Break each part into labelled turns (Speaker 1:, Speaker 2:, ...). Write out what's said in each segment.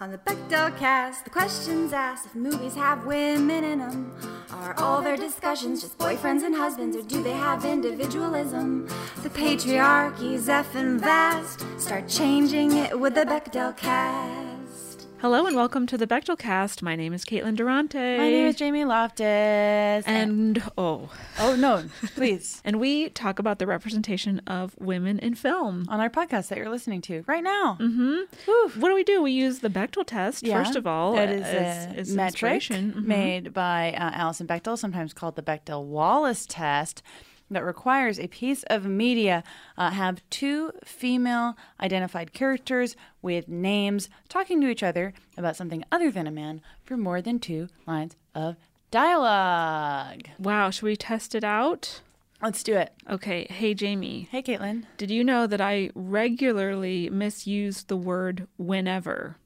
Speaker 1: On the Bechdel cast, the questions asked if movies have women in them. Are all their discussions just boyfriends and husbands, or do they have individualism? The patriarchy's effing vast. Start changing it with the Bechdel cast.
Speaker 2: Hello and welcome to the Bechdel Cast. My name is Caitlin Durante.
Speaker 3: My name is Jamie Loftus.
Speaker 2: And oh,
Speaker 3: oh no, please.
Speaker 2: and we talk about the representation of women in film.
Speaker 3: On our podcast that you're listening to right now.
Speaker 2: Mm-hmm. What do we do? We use the Bechdel test
Speaker 3: Yeah,
Speaker 2: first of all.
Speaker 3: It is
Speaker 2: as,
Speaker 3: a
Speaker 2: as
Speaker 3: metric.
Speaker 2: Mhm.
Speaker 3: made by uh, Alison Bechdel, sometimes called the Bechdel Wallace test, that requires a piece of media uh, have two female identified characters with names talking to each other about something other than a man for more than two lines of dialogue.
Speaker 2: Wow, should we test it out?
Speaker 3: Let's do it.
Speaker 2: Okay. Hey, Jamie.
Speaker 3: Hey, Caitlin.
Speaker 2: Did you know that I regularly misuse the word whenever?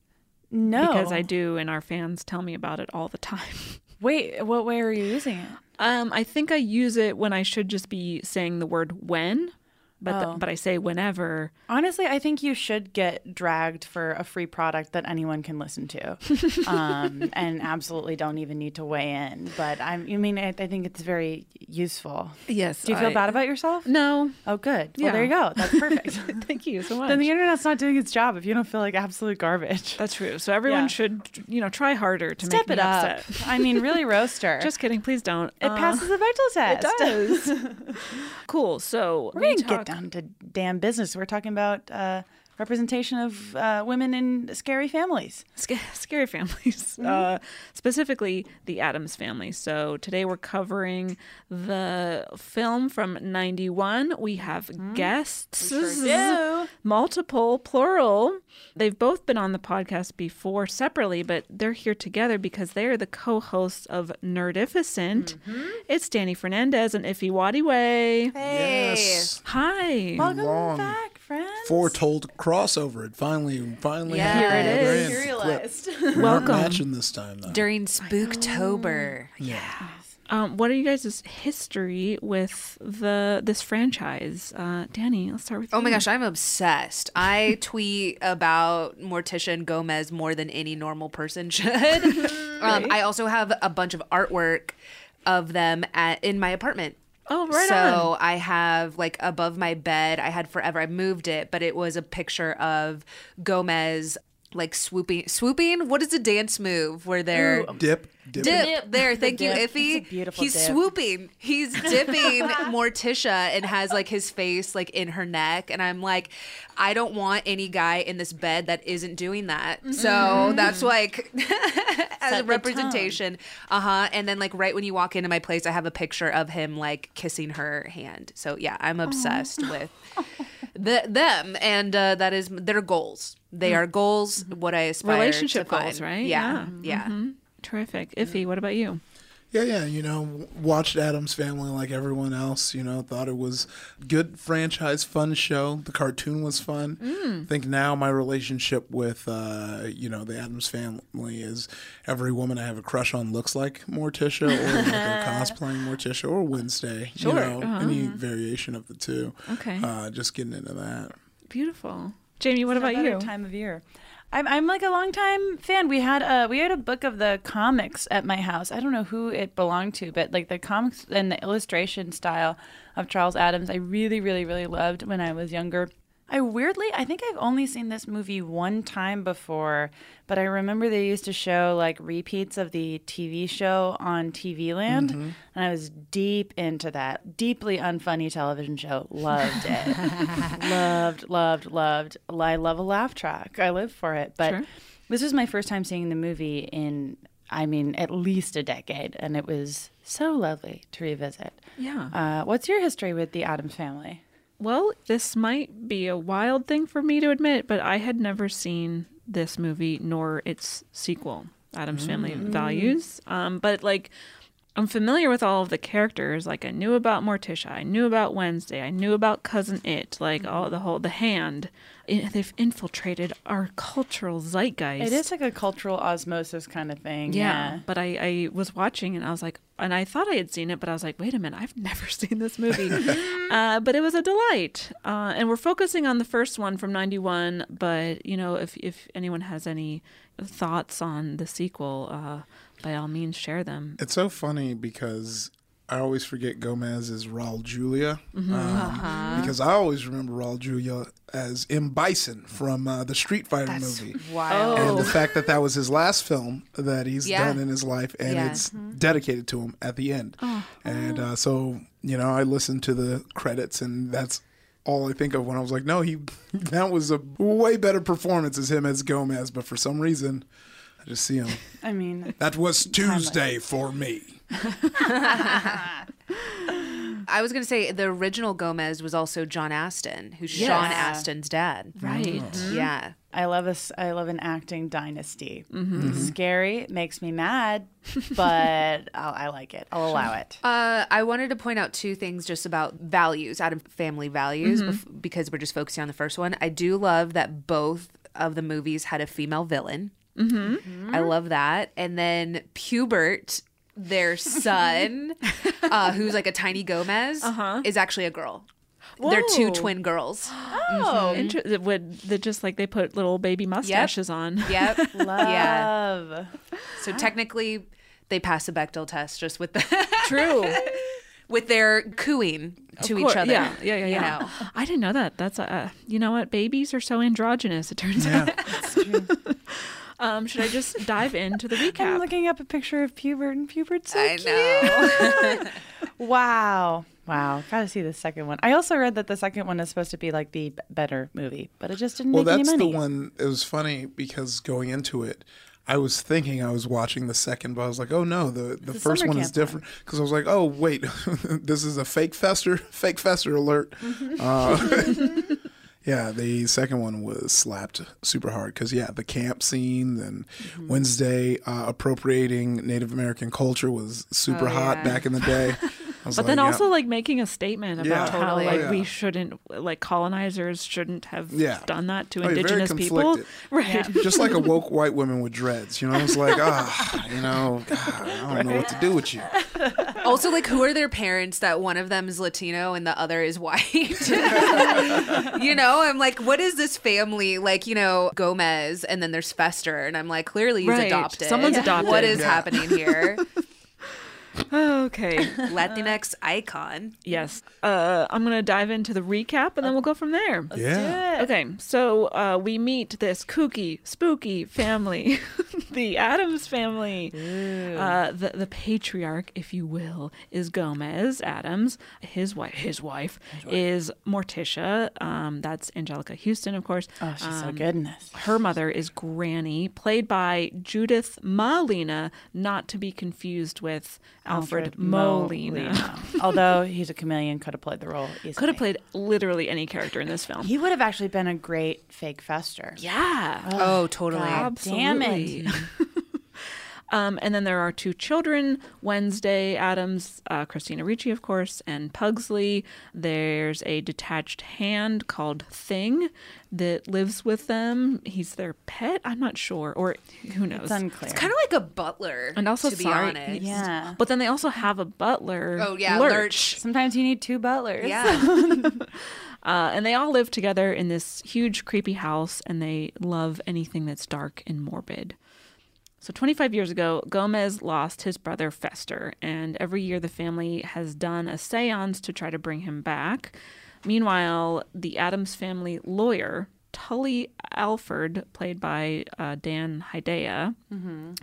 Speaker 3: No.
Speaker 2: Because I do, and our fans tell me about it all the time.
Speaker 3: Wait, what way are you using it?
Speaker 2: Um, I think I use it when I should just be saying the word when, but the-
Speaker 3: Oh.
Speaker 2: but I say whenever.
Speaker 3: Honestly, I think you should get dragged for a free product that anyone can listen to, um, and absolutely don't even need to weigh in. But I'm, I mean, I, I think it's very useful.
Speaker 2: Yes.
Speaker 3: Do you feel
Speaker 2: I-
Speaker 3: bad about yourself?
Speaker 2: No.
Speaker 3: Oh, good. Well,
Speaker 2: Yeah.
Speaker 3: there you go. That's perfect.
Speaker 2: Thank you so much.
Speaker 3: then the internet's not doing its job if you don't feel like absolute garbage.
Speaker 2: That's true. So everyone
Speaker 3: Yeah.
Speaker 2: should, you know, try harder to
Speaker 3: Step
Speaker 2: make
Speaker 3: it up.
Speaker 2: upset.
Speaker 3: I mean, really roast her.
Speaker 2: Just kidding. Please don't.
Speaker 3: it
Speaker 2: Uh,
Speaker 3: passes the Bechdel test.
Speaker 2: It does. cool. So
Speaker 3: We're
Speaker 2: we
Speaker 3: gonna
Speaker 2: talk-
Speaker 3: get down to damn business. We're talking about uh, representation of uh, women in scary families.
Speaker 2: Sc- scary families, uh, specifically the Addams family. So today we're covering the film from '91. We have guests,
Speaker 3: do.
Speaker 2: multiple, plural. They've both been on the podcast before separately, but they're here together because they are the co-hosts of Nerdificent. It's Dani Fernandez and Ify Nwadiwe.
Speaker 4: Yes.
Speaker 2: Hi.
Speaker 3: Welcome
Speaker 4: Long
Speaker 3: back, friends.
Speaker 4: Foretold crossover. It finally, finally
Speaker 2: Here
Speaker 4: happened.
Speaker 2: it
Speaker 4: We're
Speaker 2: is.
Speaker 4: in.
Speaker 3: Realized.
Speaker 2: Welcome.
Speaker 4: matching this time though.
Speaker 5: during Spooktober. Yeah.
Speaker 2: Um, what are you guys' history with the this franchise? Uh, Dani, let's start with
Speaker 5: Oh
Speaker 2: you.
Speaker 5: my gosh, I'm obsessed. I tweet about Morticia and Gomez more than any normal person should. um, I also have a bunch of artwork of them at in my apartment.
Speaker 2: Oh, right
Speaker 5: so
Speaker 2: on.
Speaker 5: I have like above my bed. I had forever. I moved it, but it was a picture of Gomez like swooping. Swooping. What is a dance move where they're
Speaker 4: Dip, dip.
Speaker 5: dip, there. Thank you,
Speaker 3: dip. Ify. Beautiful
Speaker 5: He's
Speaker 3: dip.
Speaker 5: swooping. He's dipping Morticia and has like his face like in her neck, and I'm like, I don't want any guy in this bed that isn't doing that. So that's like as
Speaker 3: Set
Speaker 5: a representation. Uh huh. And then like right when you walk into my place, I have a picture of him like kissing her hand. So yeah, I'm obsessed with the, them, and uh, that is their goals. They are goals. What I aspire
Speaker 2: Relationship
Speaker 5: to find.
Speaker 2: goals, right?
Speaker 5: Yeah, yeah.
Speaker 2: Mhm. Terrific. Ify, what about you?
Speaker 4: Yeah, yeah. You know, watched Addams Family like everyone else. You know, thought it was good franchise, fun show. The cartoon was fun. I think now my relationship with, uh, you know, the Addams Family is every woman I have a crush on looks like Morticia, or like they're cosplaying Morticia, or Wednesday.
Speaker 2: Sure.
Speaker 4: You know,
Speaker 2: Uh-huh.
Speaker 4: any variation of the two.
Speaker 2: Okay.
Speaker 4: Uh, just getting into that.
Speaker 2: Beautiful. Jamie, what about you?
Speaker 3: Time of year. I'm, I'm like a long time fan. We had a we had a book of the comics at my house. I don't know who it belonged to, but like the comics and the illustration style of Charles Addams, I really, really, really loved when I was younger. I weirdly, I think I've only seen this movie one time before, but I remember they used to show like repeats of the TV show on TV Land, and I was deep into that. Deeply unfunny television show. Loved it. loved, loved, loved. I love a laugh track. I live for it. But
Speaker 2: Sure.
Speaker 3: this was my first time seeing the movie in, I mean, at least a decade, and it was so lovely to revisit.
Speaker 2: Yeah.
Speaker 3: Uh, what's your history with the Addams family?
Speaker 2: Well, this might be a wild thing for me to admit, but I had never seen this movie nor its sequel, Addams Family Values. Um, but like, I'm familiar with all of the characters. Like, I knew about Morticia, I knew about Wednesday, I knew about Cousin It, like all the whole the hand. They've infiltrated our cultural zeitgeist.
Speaker 3: It is like a cultural osmosis kind of thing.
Speaker 2: Yeah,
Speaker 3: Yeah.
Speaker 2: but I, I was watching and I was like, and I thought I had seen it, but I was like, wait a minute, I've never seen this movie. uh, but it was a delight. Uh, and we're focusing on the first one from 91, but, you know, if, if anyone has any thoughts on the sequel, uh, by all means, share them.
Speaker 4: It's so funny because I always forget Gomez is Raul Julia um, because I always remember Raul Julia as M Bison from uh, the Street Fighter movie.
Speaker 5: Wow.
Speaker 4: And the fact that that was his last film that he's
Speaker 5: Yeah.
Speaker 4: done in his life, and
Speaker 5: Yeah.
Speaker 4: it's dedicated to him at the end. And uh, so, you know, I listened to the credits, and that's all I think of when I was like, no, he that was a way better performance as him as Gomez, but for some reason, I just see him.
Speaker 3: I mean,
Speaker 4: That was Tuesday for me.
Speaker 5: I was going to say the original Gomez was also John Astin, who's Sean
Speaker 3: Yes.
Speaker 5: Astin's dad.
Speaker 2: Right.
Speaker 5: Yeah.
Speaker 3: I love this. I love an acting dynasty.
Speaker 2: Mm-hmm.
Speaker 3: Scary, makes me mad, but I'll, I like it. I'll allow it.
Speaker 5: Uh, I wanted to point out two things just about values, out of family values, bef- because we're just focusing on the first one. I do love that both of the movies had a female villain. Mm-hmm. I love that. And then Pubert, their son, uh, who's like a tiny Gomez, is actually a girl. They're two twin girls.
Speaker 2: Oh, Inter- would they just like they put little baby mustaches on?
Speaker 5: Yep. yeah.
Speaker 3: Love.
Speaker 5: So technically, they pass the Bechdel test just with the
Speaker 2: True.
Speaker 5: with their cooing to
Speaker 2: Of
Speaker 5: each other.
Speaker 2: Yeah, yeah, yeah,
Speaker 5: you
Speaker 2: yeah.
Speaker 5: know.
Speaker 2: I didn't know that. That's uh, you know what? Babies are so androgynous. It turns out. Um, should I just dive into the
Speaker 3: I'm
Speaker 2: recap?
Speaker 3: looking up a picture of Pubert, and Pubert's so
Speaker 5: I
Speaker 3: cute.
Speaker 5: know.
Speaker 3: Wow. Wow. Gotta see the second one. I also read that the second one is supposed to be like the better movie, but it just didn't
Speaker 4: Well,
Speaker 3: make any money.
Speaker 4: Well, that's the one. It was funny because going into it, I was thinking I was watching the second, but I was like, oh no, the, the,
Speaker 3: the
Speaker 4: first one is different. Because I was like, oh wait, this is a fake fester, fake fester alert.
Speaker 3: Mm-hmm.
Speaker 4: Uh, yeah, the second one was slapped super hard because yeah, the camp scene and
Speaker 3: Mm-hmm.
Speaker 4: Wednesday uh, appropriating Native American culture was super
Speaker 5: Oh,
Speaker 4: hot
Speaker 5: yeah.
Speaker 4: back in the day. I was
Speaker 2: but then
Speaker 4: like, yeah.
Speaker 2: also like making a statement
Speaker 4: Yeah.
Speaker 2: about how like
Speaker 4: Oh,
Speaker 2: we shouldn't like colonizers shouldn't have
Speaker 4: Yeah.
Speaker 2: done that to
Speaker 4: Oh, you're very
Speaker 2: indigenous people.
Speaker 4: conflicted.
Speaker 2: Right.
Speaker 4: just like a woke white woman with dreads. You know, it's like, ah, you know, God, I don't know what to do with you.
Speaker 5: Also, like, who are their parents that one of them is Latino and the other is white? you know, I'm like, what is this family? Like, you know, Gomez, and then there's Fester, and I'm like, clearly he's
Speaker 2: Right.
Speaker 5: adopted.
Speaker 2: Someone's adopted.
Speaker 5: What is
Speaker 4: Yeah.
Speaker 5: happening here?
Speaker 2: okay.
Speaker 5: Latinx icon.
Speaker 2: Yes. Uh, I'm going to dive into the recap and then we'll go from there.
Speaker 4: Yeah.
Speaker 2: Okay, so uh, we meet this kooky, spooky family, the Addams family. Uh, the the patriarch, if you will, is Gomez Addams. His wife, his wife, is Morticia. Um, that's Anjelica Huston, of course.
Speaker 3: oh, she's so
Speaker 2: Um,
Speaker 3: good in this.
Speaker 2: Her mother is Granny, played by Judith Malina, not to be confused with Alfred, Molina.
Speaker 3: Although he's a chameleon, could have played the role easily.
Speaker 2: Could have played literally any character in this film.
Speaker 3: He would have actually been a great fake Fester.
Speaker 2: yeah.
Speaker 5: Oh, oh totally.
Speaker 3: God damn it.
Speaker 2: Absolutely. Um, and then there are two children Wednesday Addams, uh, Christina Ricci, of course, and Pugsley. There's a detached hand called Thing that lives with them. He's their pet, I'm not sure, or who knows.
Speaker 3: It's unclear.
Speaker 5: It's kind of like a butler.
Speaker 2: and also,
Speaker 5: to be
Speaker 2: sorry,
Speaker 5: honest.
Speaker 3: Yeah.
Speaker 2: But then they also have a butler.
Speaker 5: Oh yeah,
Speaker 2: Lurch.
Speaker 5: Lurch.
Speaker 3: Sometimes you need two butlers.
Speaker 5: Yeah.
Speaker 2: Uh, and they all live together in this huge, creepy house, and they love anything that's dark and morbid. So, 25 years ago, Gomez lost his brother Fester, and every year the family has done a seance to try to bring him back. Meanwhile, the Addams family lawyer, Tully Alford, played by uh, Dan Hedaya,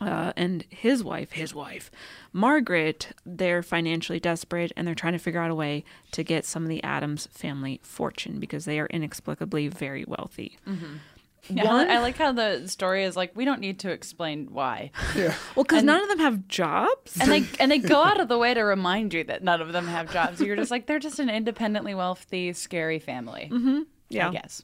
Speaker 2: uh, and his wife, his wife, Margaret, they're financially desperate and they're trying to figure out a way to get some of the Addams family fortune because they are inexplicably very wealthy.
Speaker 3: Yeah,
Speaker 2: One-
Speaker 3: I like how the story is like we don't need to explain why. Yeah.
Speaker 2: Well, because none of them have jobs.
Speaker 3: and they and they go out of the way to remind you that none of them have jobs. You're just like they're just an independently wealthy, scary family. Mm-hmm.
Speaker 2: Yeah.
Speaker 3: I guess.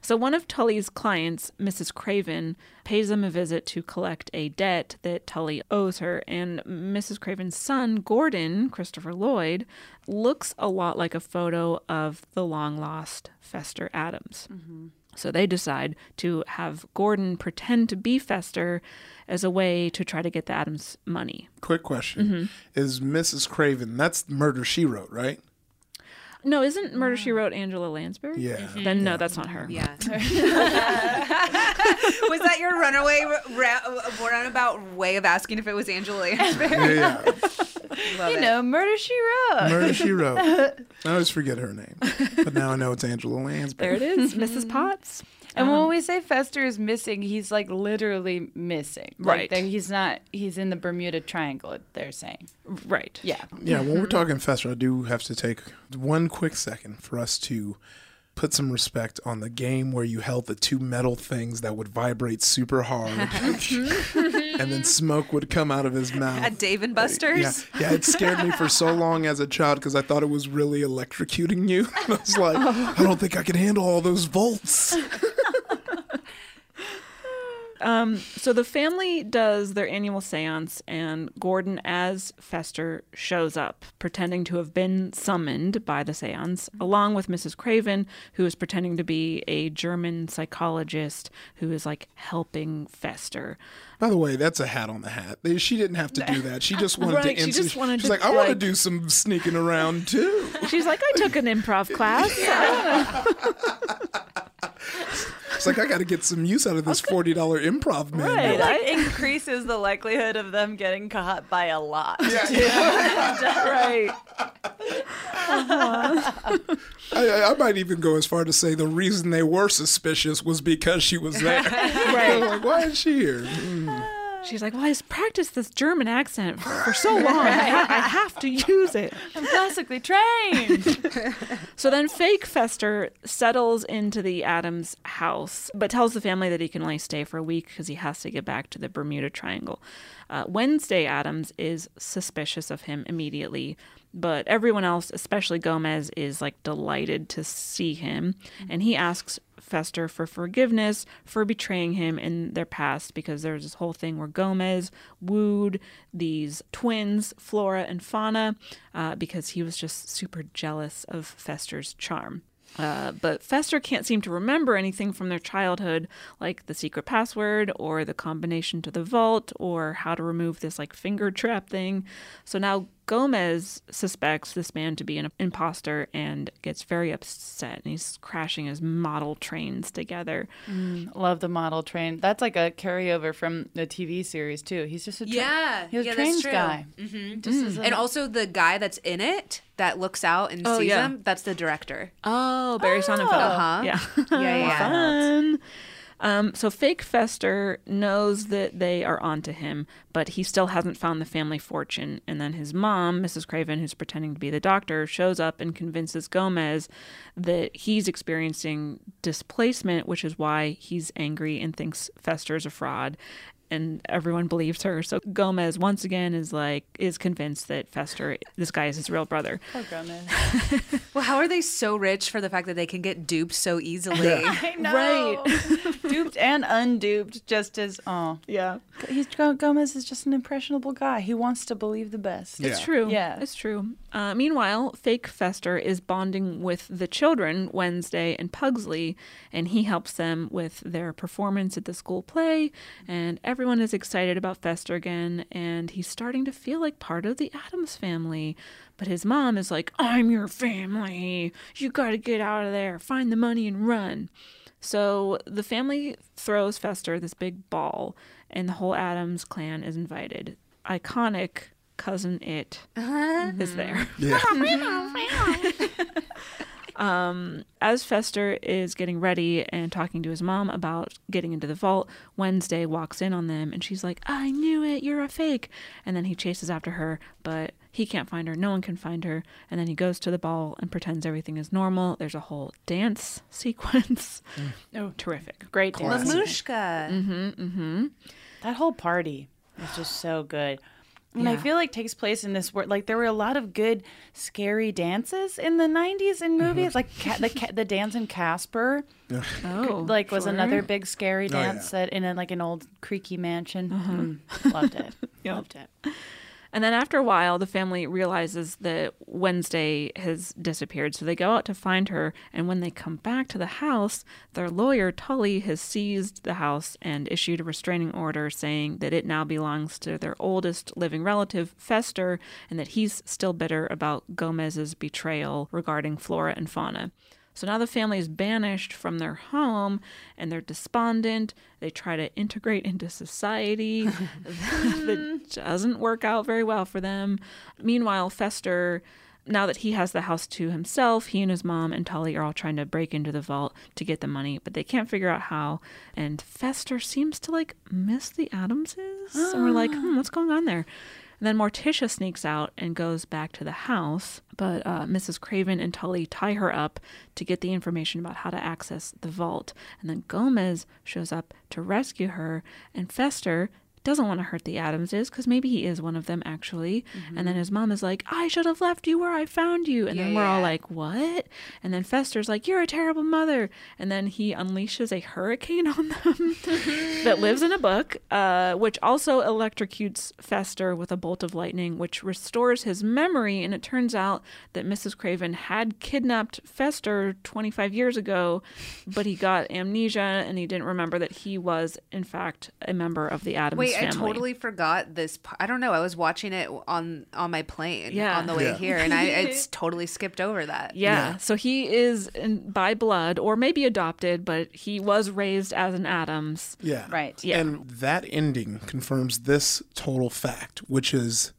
Speaker 2: So one of Tully's clients, Mrs. Craven, pays him a visit to collect a debt that Tully owes her, and Mrs. Craven's son, Gordon, Christopher Lloyd, looks a lot like a photo of the long lost Fester Addams. So they decide to have Gordon pretend to be Fester as a way to try to get the Addams money.
Speaker 4: Quick question: mm-hmm. Is Mrs. Craven? That's Murder She Wrote, right?
Speaker 2: No, isn't Murder She Wrote Angela Lansbury?
Speaker 4: Yeah. Mm-hmm.
Speaker 2: Then no, that's not her.
Speaker 5: Yeah. was that your runaway uh, ra- roundabout way of asking if it was Angela Lansbury?
Speaker 4: Yeah, yeah.
Speaker 5: Love
Speaker 3: You
Speaker 5: it.
Speaker 3: know, Murder She Wrote.
Speaker 4: Murder She Wrote. I always forget her name, but now I know it's Angela Lansbury.
Speaker 2: There it is, Mrs. Mm-hmm. Potts.
Speaker 3: And uh-huh. when we say Fester is missing, he's like literally missing.
Speaker 2: Right.
Speaker 3: Like, he's not. He's in the Bermuda Triangle. They're saying.
Speaker 2: Right.
Speaker 3: Yeah.
Speaker 4: Yeah, when we're mm-hmm. talking Fester, I do have to take one quick second for us to put some respect on the game where you held the two metal things that would vibrate super hard mm-hmm. And then smoke would come out of his mouth.
Speaker 5: At Dave and Buster's.
Speaker 4: yeah, it scared me for so long as a child because I thought it was really electrocuting you. I was like, oh. I don't think I can handle all those volts.
Speaker 2: Um, so the family does their annual seance, and Gordon, as Fester, shows up, pretending to have been summoned by the seance, along with Mrs. Craven, who is pretending to be a German psychologist who is like helping Fester.
Speaker 4: By the way, that's a hat on the hat. She didn't have to do that. She just wanted
Speaker 2: Right,
Speaker 4: to.
Speaker 2: she just wanted
Speaker 4: She's
Speaker 2: to,
Speaker 4: like, I want to do some sneaking around too.
Speaker 2: She's like, I took an improv class.
Speaker 4: It's like I got to get some use out of this forty dollar improv manual.
Speaker 2: Right.
Speaker 3: Like increases the likelihood of them getting caught by a lot.
Speaker 2: right.
Speaker 4: I, I I might even go as far to say the reason they were suspicious was because she was there.
Speaker 2: Right.
Speaker 4: like, why is she here? Hmm.
Speaker 2: She's like, well, I've practiced this German accent for, for so long. I, ha- I have to use it.
Speaker 3: I'm classically trained.
Speaker 2: So then fake Fester settles into the Addams house, but tells the family that he can only stay for a week because he has to get back to the Bermuda Triangle. Uh, Wednesday Addams is suspicious of him immediately, but everyone else, especially Gomez, is like delighted to see him. And he asks Fester for forgiveness for betraying him in their past because there's this whole thing where Gomez wooed these twins, Flora and Fauna, uh, because he was just super jealous of Fester's charm. Uh, but Fester can't seem to remember anything from their childhood, like the secret password or the combination to the vault or how to remove this like finger trap thing. So now Gomez suspects this man to be an imposter and gets very upset and he's crashing his model trains together.
Speaker 3: Mm, love the model train. That's like a carryover from the TV series too. He's just a tra-
Speaker 5: Yeah,
Speaker 3: He was
Speaker 5: yeah,
Speaker 3: a
Speaker 5: that's
Speaker 3: trains
Speaker 5: true.
Speaker 3: guy. Mm-hmm. Just mm. as a-
Speaker 5: And also the guy that's in it that looks out and
Speaker 2: Oh,
Speaker 5: sees
Speaker 2: yeah.
Speaker 5: him, that's the director.
Speaker 2: Oh, Barry Sonnenfeld. Oh.
Speaker 5: Uh-huh.
Speaker 2: Yeah.
Speaker 5: Yeah, yeah, yeah.
Speaker 2: Fun. Um, so fake Fester knows that they are onto him, but he still hasn't found the family fortune. And then his mom, Mrs. Craven, who's pretending to be the doctor, shows up and convinces Gomez that he's experiencing displacement, which is why he's angry and thinks Fester's a fraud. And everyone believes her. So Gomez once again is like is convinced that Fester, this guy is his real brother.
Speaker 3: Oh, Gomez.
Speaker 5: Well, how are they so rich for the fact that they can get duped so easily?
Speaker 3: I know.
Speaker 2: Right.
Speaker 3: Duped and unduped, just as oh
Speaker 2: Yeah.
Speaker 3: he's Go- Gomez is just an impressionable guy. He wants to believe the best.
Speaker 2: It's true.
Speaker 3: Yeah.
Speaker 2: It's true. Uh, meanwhile, fake Fester is bonding with the children, Wednesday and Pugsley, and he helps them with their performance at the school play. And everyone is excited about Fester again, and he's starting to feel like part of the Addams family. But his mom is like, I'm your family. You got to get out of there, find the money, and run. So the family throws Fester this big ball, and the whole Addams clan is invited. Iconic cousin It uh-huh. is there.
Speaker 4: Yeah.
Speaker 2: Um, as Fester is getting ready and talking to his mom about getting into the vault, Wednesday walks in on them and she's like, I knew it, you're a fake. And then he chases after her, but he can't find her, no one can find her. And then he goes to the ball and pretends everything is normal. There's a whole dance sequence. Oh, terrific.
Speaker 3: Great dance.
Speaker 5: Mamushka. Mm-hmm, mm-hmm.
Speaker 3: That whole party was just so good. And I feel like takes place in this world. Like there were a lot of good, scary dances in the '90s in movies. Like ca- the ca- the dance in Casper,
Speaker 2: Oh,
Speaker 3: like was
Speaker 2: sure.
Speaker 3: another big scary
Speaker 4: yeah.
Speaker 3: dance that in a, like an old creaky mansion. Mm, loved it. Loved it.
Speaker 2: And then after a while, the family realizes that Wednesday has disappeared. So they go out to find her. And when they come back to the house, their lawyer, Tully, has seized the house and issued a restraining order saying that it now belongs to their oldest living relative, Fester, and that he's still bitter about Gomez's betrayal regarding flora and fauna. So now the family is banished from their home and they're despondent. They try to integrate into society. that doesn't work out very well for them. Meanwhile, Fester, now that he has the house to himself, he and his mom and Tully are all trying to break into the vault to get the money, but they can't figure out how. And Fester seems to like miss the Addamses. and we're like, hmm, what's going on there? And then Morticia sneaks out and goes back to the house, but uh, Mrs. Craven and Tully tie her up to get the information about how to access the vault. And then Gomez shows up to rescue her, and Fester doesn't want to hurt the Addamses because maybe he is one of them actually. And then his mom is like, I should have left you where I found you. And then we're all like, What? And then Fester's like, You're a terrible mother. And then he unleashes a hurricane on them that lives in a book, uh, which also electrocutes Fester with a bolt of lightning, which restores his memory. And it turns out that Mrs. Craven had kidnapped Fester 25 years ago, but he got amnesia and he didn't remember that he was, in fact, a member of the Addams
Speaker 5: Wait, I totally forgot this. I don't know. I was watching it on on my plane
Speaker 2: Yeah.
Speaker 5: on the way
Speaker 4: Yeah.
Speaker 5: here, and I it's totally skipped over that.
Speaker 2: Yeah. So he is in, by blood or maybe adopted, but he was raised as an Addams.
Speaker 4: Yeah.
Speaker 3: Right.
Speaker 2: Yeah.
Speaker 4: And that ending confirms this total fact, which is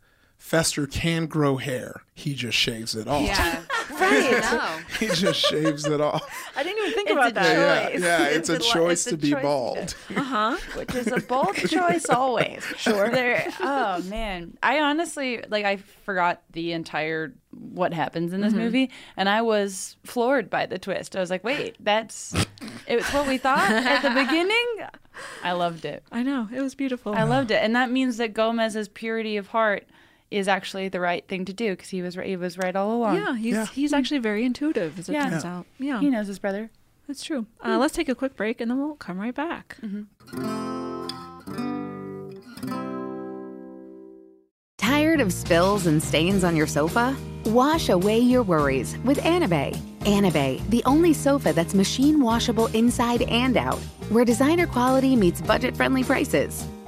Speaker 4: Fester can grow hair. He just shaves it off.
Speaker 5: Yeah, right.
Speaker 4: He just shaves it off.
Speaker 2: I didn't even think
Speaker 3: It's
Speaker 2: about
Speaker 3: a
Speaker 2: that.
Speaker 4: Yeah,
Speaker 3: choice.
Speaker 4: yeah, it's, a,
Speaker 3: li-
Speaker 4: choice
Speaker 3: it's a
Speaker 4: to be
Speaker 3: choice.
Speaker 4: bald. To... Uh huh.
Speaker 3: Which is a bold choice always. Sure. There. Oh man, I honestly like I forgot the entire what happens in this movie, and I was floored by the twist. I was like, wait, that's it was what we thought at the beginning. I loved it.
Speaker 2: I know. It was beautiful.
Speaker 3: I loved it, and that means that Gomez's purity of heart is actually the right thing to do because he was he was right all along.
Speaker 2: Yeah, he's
Speaker 4: Yeah.
Speaker 2: he's hmm. actually very intuitive, as it
Speaker 3: Yeah.
Speaker 2: turns out. Yeah,
Speaker 3: he knows his brother.
Speaker 2: that's true. Uh, hmm. let's take a quick break and then we'll come right back. Mm-hmm.
Speaker 6: Tired of spills and stains on your sofa? Wash away your worries with Anabei. Anabei, the only sofa that's machine washable inside and out, where designer quality meets budget friendly prices.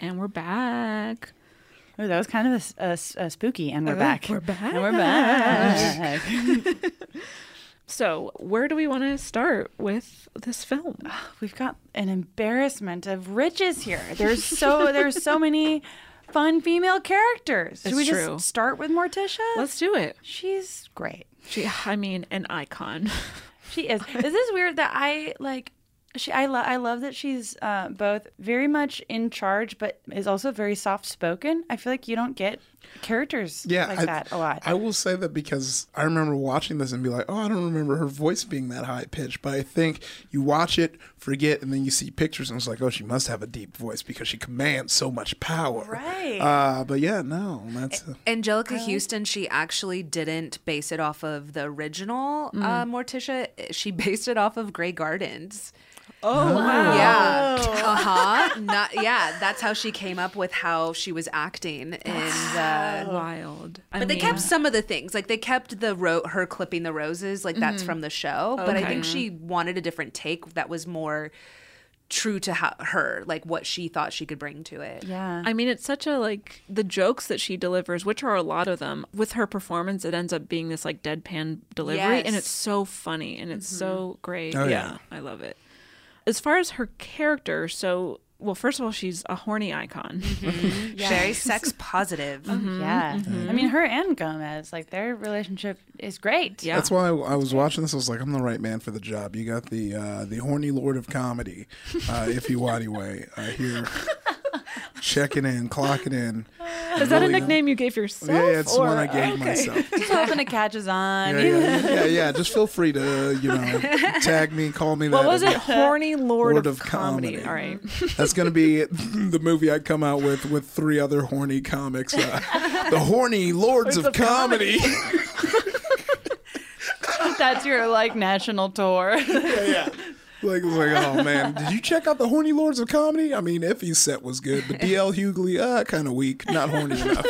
Speaker 2: And we're back.
Speaker 3: Ooh, that was kind of a, a- a spooky, and we're back.
Speaker 2: we're back.
Speaker 3: And we're back.
Speaker 2: So, where do we want to start with this film?
Speaker 3: Ah, we've got an embarrassment of riches here. There's so there's so many fun female characters. Should
Speaker 2: It's
Speaker 3: we
Speaker 2: true.
Speaker 3: just start with Morticia?
Speaker 2: Let's do it.
Speaker 3: She's great.
Speaker 2: She, I mean, an icon.
Speaker 3: She is. Is this weird that I like? She, I, lo- I love that she's uh, both very much in charge, but is also very soft spoken. I feel like you don't get characters
Speaker 4: Yeah,
Speaker 3: like
Speaker 4: I,
Speaker 3: that a lot.
Speaker 4: I will say that because I remember watching this and be like, oh, I don't remember her voice being that high pitched. But I think you watch it, forget, and then you see pictures and it's like, oh, she must have a deep voice because she commands so much power.
Speaker 3: Right.
Speaker 4: Uh, but yeah, no, that's. Uh,
Speaker 5: Anjelica Huston, she actually didn't base it off of the original uh, Morticia. She based it off of Grey Gardens.
Speaker 2: Oh, wow.
Speaker 5: Yeah. Uh huh. Not yeah. That's how she came up with how she was acting and. Uh,
Speaker 2: Wild. I
Speaker 5: but they
Speaker 2: mean,
Speaker 5: kept some of the things, like they kept the ro- her clipping the roses, like that's from the show. But I
Speaker 2: Okay.
Speaker 5: think she wanted a different take that was more true to ho- her, like what she thought she could bring to it.
Speaker 3: yeah.
Speaker 2: I mean, it's such a like the jokes that she delivers, which are a lot of them. With her performance, it ends up being this like deadpan delivery, and
Speaker 5: Yes.
Speaker 2: it's so funny and it's so great.
Speaker 4: Oh,
Speaker 2: yeah.
Speaker 4: yeah.
Speaker 2: I love it. As far as her character, so well, first of all, she's a horny icon.
Speaker 5: Very sex positive.
Speaker 3: yeah. I mean, her and Gomez, like their relationship is great.
Speaker 2: Yeah.
Speaker 4: That's why I, I was watching this. I was like, I'm the right man for the job. You got the uh, the horny lord of comedy, uh, Ify Nwadiwe, uh, here checking in, clocking in.
Speaker 2: Is that a
Speaker 4: Really-
Speaker 2: nickname you gave yourself?
Speaker 4: Yeah, yeah, it's the
Speaker 2: or-
Speaker 4: one I gave
Speaker 2: okay.
Speaker 4: myself.
Speaker 3: Just hoping it catches on.
Speaker 4: Yeah, yeah, yeah, yeah. Just feel free to, you know, tag me, call me that.
Speaker 2: What was it? Horny Lord,
Speaker 4: Lord
Speaker 2: of,
Speaker 4: of
Speaker 2: comedy.
Speaker 4: Comedy.
Speaker 2: All right.
Speaker 4: That's gonna be the movie I come out with with three other horny comics. Uh, the horny lords of, comedy.
Speaker 3: That's your like national tour.
Speaker 4: yeah, yeah. Like, like, oh man, did you check out the horny lords of comedy? I mean, Ify's set was good, but DL Hughley, uh, kind of weak, not horny enough.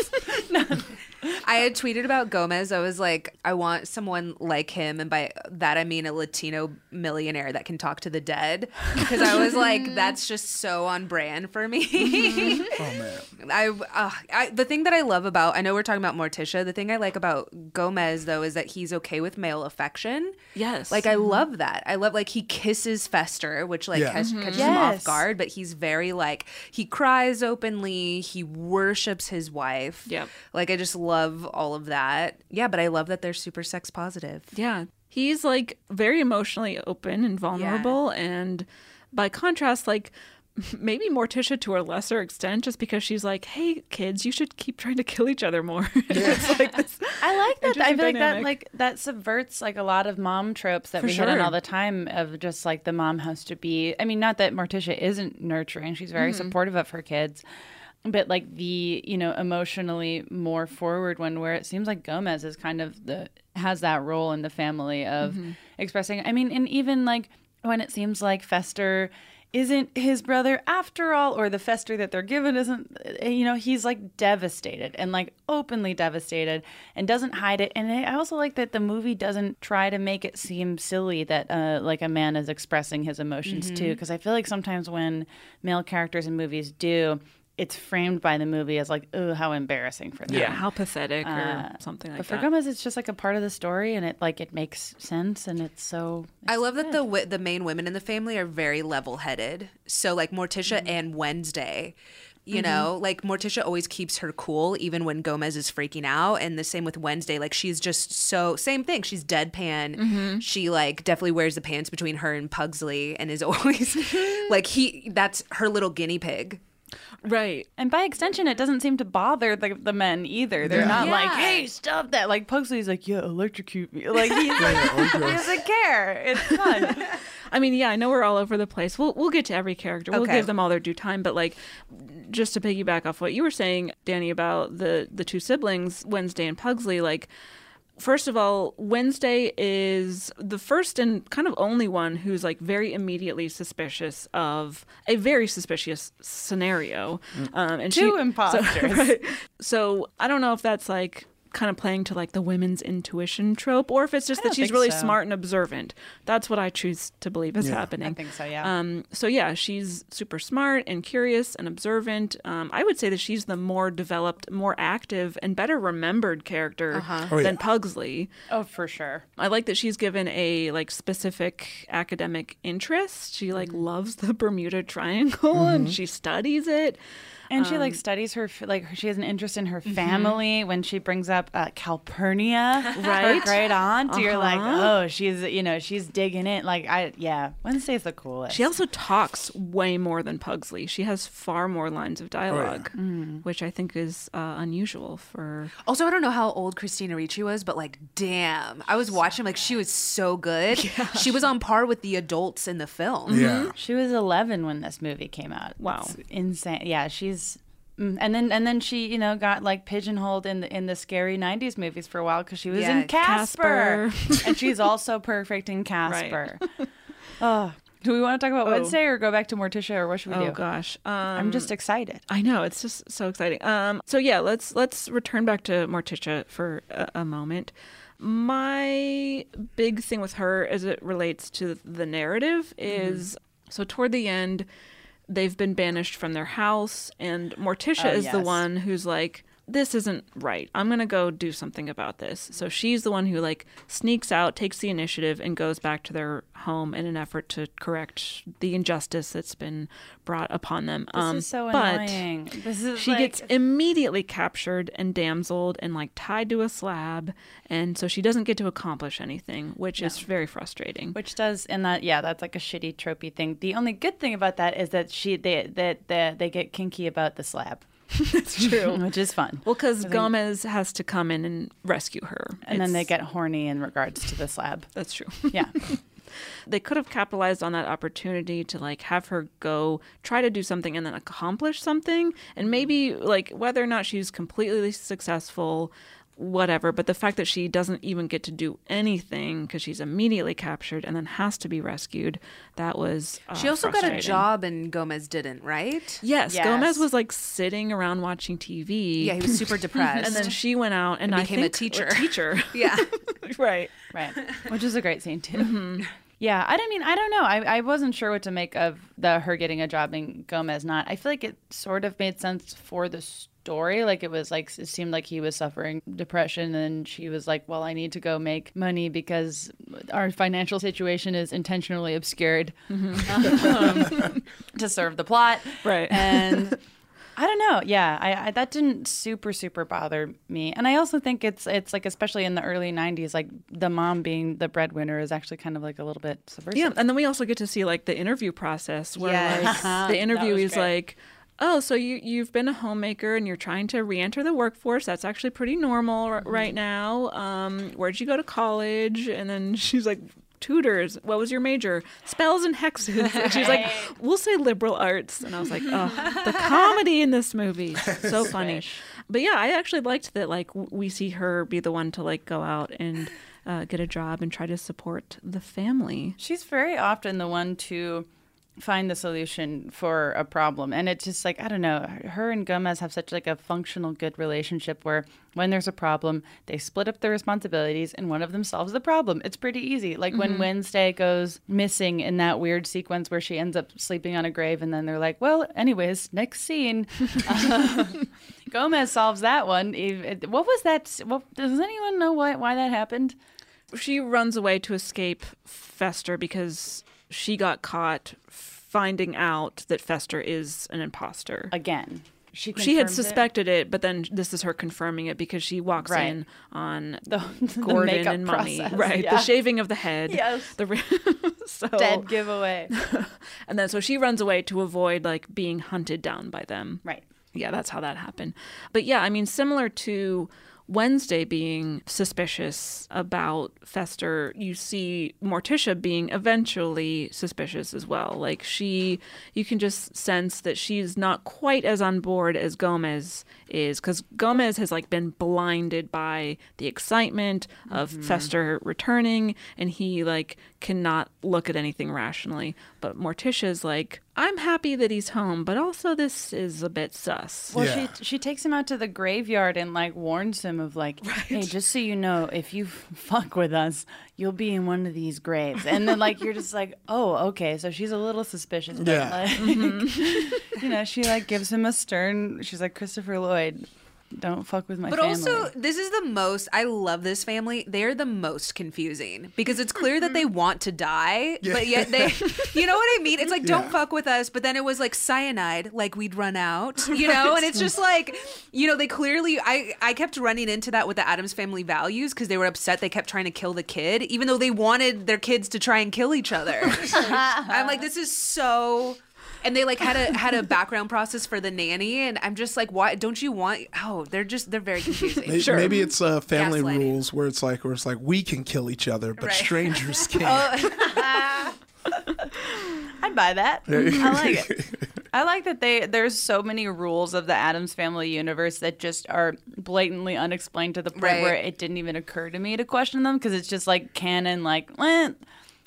Speaker 5: I had tweeted about Gomez. I was like, I want someone like him, and by that I mean a Latino millionaire that can talk to the dead. Because I was like, that's just so on brand for me. Mm-hmm.
Speaker 4: Oh man,
Speaker 5: I, uh, I the thing that I love about I know we're talking about Morticia. The thing I like about Gomez though is that he's okay with male affection.
Speaker 2: Yes.
Speaker 5: Like I mm-hmm. love that. I love like he kisses Fester, which like
Speaker 4: Yeah.
Speaker 5: catch, mm-hmm. catches him off guard, but he's very like he cries openly. He worships his wife.
Speaker 2: Yep.
Speaker 5: Like I just love all of that. Yeah, but I love that they're super sex positive.
Speaker 2: Yeah. He's like very emotionally open and vulnerable. And by contrast, like maybe Morticia to a lesser extent, just because she's like, hey, kids, you should keep trying to kill each other more. it's like this.
Speaker 3: I like that. I
Speaker 2: interesting
Speaker 3: feel like that like that subverts like a lot of mom tropes that
Speaker 2: For
Speaker 3: we hit on all the time of just like the mom has to be I mean, not that Morticia isn't nurturing, she's very
Speaker 2: Mhm.
Speaker 3: supportive of her kids. But like the, you know, emotionally more forward one where it seems like Gomez is kind of the has that role in the family of
Speaker 2: Mm-hmm.
Speaker 7: Mhm.
Speaker 3: expressing I mean, and even like when it seems like Fester isn't his brother after all or the fester that they're given isn't you know he's like devastated and like openly devastated and doesn't hide it and i also like that the movie doesn't try to make it seem silly that uh, like a man is expressing his emotions too
Speaker 2: Mhm.
Speaker 3: because i feel like sometimes when male characters in movies do it's framed by the movie as like oh how embarrassing for them
Speaker 2: Yeah, how pathetic or
Speaker 3: Uh,
Speaker 2: something like that.
Speaker 3: but for
Speaker 2: that.
Speaker 3: Gomez, it's just like a part of the story, and it like it makes sense, and it's so.
Speaker 5: I love that the wi- the main women in the family are very level headed. So like Morticia and Wednesday, you
Speaker 2: Mhm.
Speaker 5: know, like Morticia always keeps her cool even when Gomez is freaking out, and the same with Wednesday. Like she's just so same thing. She's deadpan.
Speaker 2: Mhm.
Speaker 5: She like definitely wears the pants between her and Pugsley, and is always like he. That's her little guinea pig.
Speaker 2: Right.
Speaker 3: And by extension, it doesn't seem to bother the, the men either. They're
Speaker 5: Yeah.
Speaker 3: not like, hey, stop that. Like, Pugsley's like, yeah, electrocute me. Like, he's
Speaker 2: Yeah,
Speaker 3: like, he doesn't care. It's fun.
Speaker 2: I mean, yeah, I know we're all over the place. We'll we'll get to every character. We'll
Speaker 3: Okay.
Speaker 2: give them all their due time. But like, just to piggyback off what you were saying, Dani, about the the two siblings, Wednesday and Pugsley, like. First of all, Wednesday is the first and kind of only one who's like very immediately suspicious of a very suspicious scenario. Um, and
Speaker 3: Two
Speaker 2: she,
Speaker 3: imposters.
Speaker 2: So, right. So I don't know if that's like kind of playing to like the women's intuition trope, or if it's just that she's really
Speaker 3: so.
Speaker 2: smart and observant. That's what I choose to believe is
Speaker 3: Yeah.
Speaker 2: happening.
Speaker 3: I think so, yeah.
Speaker 2: Um, so yeah, she's super smart and curious and observant. Um, I would say that she's the more developed, more active, and better remembered character
Speaker 3: Uh-huh. Oh,
Speaker 2: than. Pugsley.
Speaker 3: Oh, for sure.
Speaker 2: I like that she's given a like specific academic interest. She like loves the Bermuda Triangle and
Speaker 3: Mhm.
Speaker 2: she studies it.
Speaker 3: And she like
Speaker 2: Um,
Speaker 3: studies her like she has an interest in her
Speaker 2: Mhm.
Speaker 3: family when she brings up uh, Calpurnia, her
Speaker 2: Right.
Speaker 3: great aunt. You're like,
Speaker 2: Uh-huh.
Speaker 3: oh, she's you know she's digging it. Like I yeah, Wednesday's the coolest.
Speaker 2: She also talks way more than Pugsley. She has far more lines of dialogue,
Speaker 3: Mm.
Speaker 2: which I think is uh, unusual for.
Speaker 5: Also, I don't know how old Christina Ricci was, but like, damn, I was watching like she was so good. Yeah. She was on par with the adults in the film.
Speaker 3: Mhm. She was 11 when this movie came out.
Speaker 2: Wow.
Speaker 3: It's insane. Yeah, she's and then and then she, you know, got like pigeonholed in the in the scary 90s movies for a while cuz she was
Speaker 5: Yeah,
Speaker 3: in Casper.
Speaker 2: Casper.
Speaker 3: and she's also perfect in Casper. oh, do we want to talk about
Speaker 2: Oh.
Speaker 3: Wednesday or go back to Morticia or what should we
Speaker 2: Oh
Speaker 3: do?
Speaker 2: Oh gosh, um,
Speaker 3: I'm just excited.
Speaker 2: I know it's just so exciting. Um, so yeah, let's let's return back to Morticia for a, a moment. My big thing with her, as it relates to the narrative, is so toward the end, they've been banished from their house, and Morticia
Speaker 3: Oh,
Speaker 2: is the one who's like, "This isn't right. I'm gonna go do something about this." So she's the one who like sneaks out, takes the initiative, and goes back to their home in an effort to correct the injustice that's been brought upon them.
Speaker 3: This um, is so
Speaker 2: but
Speaker 3: annoying. This is
Speaker 2: she
Speaker 3: like-
Speaker 2: gets immediately captured and damseled and like tied to a slab, and so she doesn't get to accomplish anything, which is very frustrating.
Speaker 3: Which does, and that yeah, that's like a shitty tropey thing. The only good thing about that is that she they that they, they get kinky about the slab.
Speaker 2: That's true,
Speaker 3: which is fun.
Speaker 2: Well, because Gomez has to come in and rescue her,
Speaker 3: and then they get horny in regards to the slab.
Speaker 2: That's true.
Speaker 3: Yeah.
Speaker 2: they could have capitalized on that opportunity to like have her go try to do something and then accomplish something and maybe like whether or not she's completely successful whatever but the fact that she doesn't even get to do anything because she's immediately captured and then has to be rescued that was uh,
Speaker 5: She also got a job and Gomez didn't, right?
Speaker 2: Yes, Gomez was like sitting around watching TV.
Speaker 5: Yeah, he was super depressed.
Speaker 2: and then she went out and,
Speaker 5: And
Speaker 2: I
Speaker 5: became a
Speaker 2: think-
Speaker 5: teacher.
Speaker 2: teacher.
Speaker 5: Yeah.
Speaker 2: right.
Speaker 3: Right. Which is a great scene too.
Speaker 2: Mm-hmm.
Speaker 3: Yeah, I don't mean I don't know. I, I wasn't sure what to make of the her getting a job and Gomez not. I feel like it sort of made sense for the story. Like it was like it seemed like he was suffering depression and she was like, Well, I need to go make money because our financial situation is intentionally obscured um, to serve the plot.
Speaker 2: Right.
Speaker 3: And I don't know. Yeah, I, I that didn't super super bother me, and I also think it's it's like especially in the early '90s, like the mom being the breadwinner is actually kind of like a little bit subversive.
Speaker 2: Yeah, and then we also get to see like the interview process where
Speaker 5: Yes.
Speaker 2: like the
Speaker 3: interviewee's
Speaker 2: is like, "Oh, so you you've been a homemaker and you're trying to re-enter the workforce. That's actually pretty normal r- right now. Um, where'd you go to college?" And then she's like. Tutors. What was your major? Spells and hexes. And she's like, "We'll say liberal arts." And I was like, "Oh, the comedy in this movie, so funny." But yeah, I actually liked that. Like, we see her be the one to like go out and uh, get a job and try to support the family.
Speaker 3: She's very often the one to find the solution for a problem. And it's just like i don't know her and gomez have such like a functional good relationship where when there's a problem they split up the responsibilities and one of them solves the problem. It's pretty easy. Like when wednesday goes missing in that weird sequence where she ends up sleeping on a grave and then they're like well anyways next scene. Um, gomez solves that one. What was that what, does anyone know why, why that happened?
Speaker 2: She runs away to escape Fester because she got caught finding out that Fester is an imposter.
Speaker 3: again she
Speaker 2: she had
Speaker 3: confirms it.
Speaker 2: suspected it. but then this is her confirming it because she walks
Speaker 3: Right.
Speaker 2: in on
Speaker 3: the, the
Speaker 2: Gordon and Mummy,
Speaker 3: process.
Speaker 2: right?
Speaker 3: Yeah.
Speaker 2: The shaving of the head,
Speaker 3: Yes.
Speaker 2: The so
Speaker 3: dead giveaway
Speaker 2: and then so she runs away to avoid like being hunted down by them.
Speaker 3: right
Speaker 2: Yeah, that's how that happened. But yeah, I mean, similar to Wednesday being suspicious about Fester, you see Morticia being eventually suspicious as well. Like she, you can just sense that she's not quite as on board as Gomez is, because Gomez has like been blinded by the excitement of mm-hmm. Fester returning, and he like cannot look at anything rationally. But Morticia's like, I'm happy that he's home, but also this is a bit sus.
Speaker 3: Well,
Speaker 4: Yeah.
Speaker 3: she she takes him out to the graveyard and like warns him of like, hey, just so you know, if you fuck with us, you'll be in one of these graves. And then like you're just like, oh, okay, so she's a little suspicious. But,
Speaker 4: Yeah.
Speaker 3: like, mm-hmm. you know, she like gives him a stern. She's like Christopher Lloyd, don't fuck with my
Speaker 5: But
Speaker 3: family.
Speaker 5: also, this is the most. I love this family. They're the most confusing because it's clear that they mm-hmm. want to die, but yet they, you know what I mean? It's like don't
Speaker 4: Yeah.
Speaker 5: fuck with us, but then it was like cyanide, like we'd run out, you know. And it's just like, you know, they clearly. I I kept running into that with the Addams family values because they were upset. They kept trying to kill the kid, even though they wanted their kids to try and kill each other. I'm like, this is so. And they like had a had a background process for the nanny, and I'm just like, why don't you want? Oh, they're just they're very confusing.
Speaker 4: Maybe, maybe it's uh, family rules where it's like where it's like we can kill each other, but
Speaker 5: Right.
Speaker 4: strangers
Speaker 3: Oh,
Speaker 4: can't.
Speaker 3: I'd buy that. I like it. I like that they there's so many rules of the Addams Family universe that just are blatantly unexplained to the point
Speaker 5: Right.
Speaker 3: where it didn't even occur to me to question them because it's just like canon. Like, eh,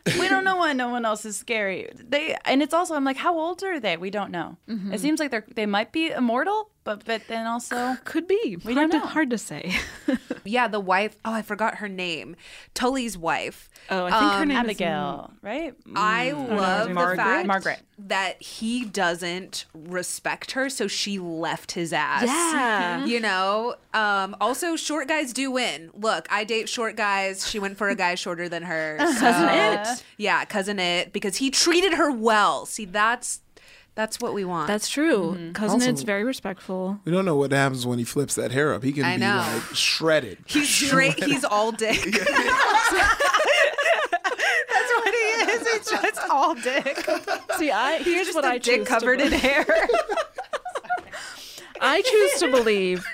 Speaker 3: we don't know why no one else is scary. They and it's also I'm like, how old are they? We don't know. It mm-hmm. seems like they're they might be immortal, but but then also
Speaker 2: Could be.
Speaker 3: We
Speaker 2: hard
Speaker 3: don't
Speaker 2: to
Speaker 3: know.
Speaker 2: hard to say.
Speaker 5: Yeah, the wife. Oh, I forgot her name. Tully's wife.
Speaker 2: Oh, I think her
Speaker 5: Um,
Speaker 2: name
Speaker 3: Abigail, right?
Speaker 5: I love the
Speaker 3: Margaret?
Speaker 5: fact
Speaker 3: Margaret.
Speaker 5: that he doesn't respect her, so she left his ass.
Speaker 2: Yeah.
Speaker 5: You know? Um, also, short guys do win. Look, I date short guys. She went for a guy shorter than her.
Speaker 2: Cousin It.
Speaker 5: Yeah, cousin it, because he treated her well. See, that's that's what we want.
Speaker 2: That's true. Mm-hmm. Cousin
Speaker 4: Also-
Speaker 2: It's very respectful.
Speaker 4: we don't know what happens when he flips that hair up. He can
Speaker 5: I
Speaker 4: be
Speaker 5: know.
Speaker 4: like shredded.
Speaker 5: He's straight. He's all dick. That's what he is. He's just all dick.
Speaker 2: See, I here's
Speaker 5: Just
Speaker 2: what
Speaker 5: a
Speaker 2: I
Speaker 5: dick
Speaker 2: choose
Speaker 5: covered
Speaker 2: to
Speaker 5: in hair.
Speaker 2: I choose to believe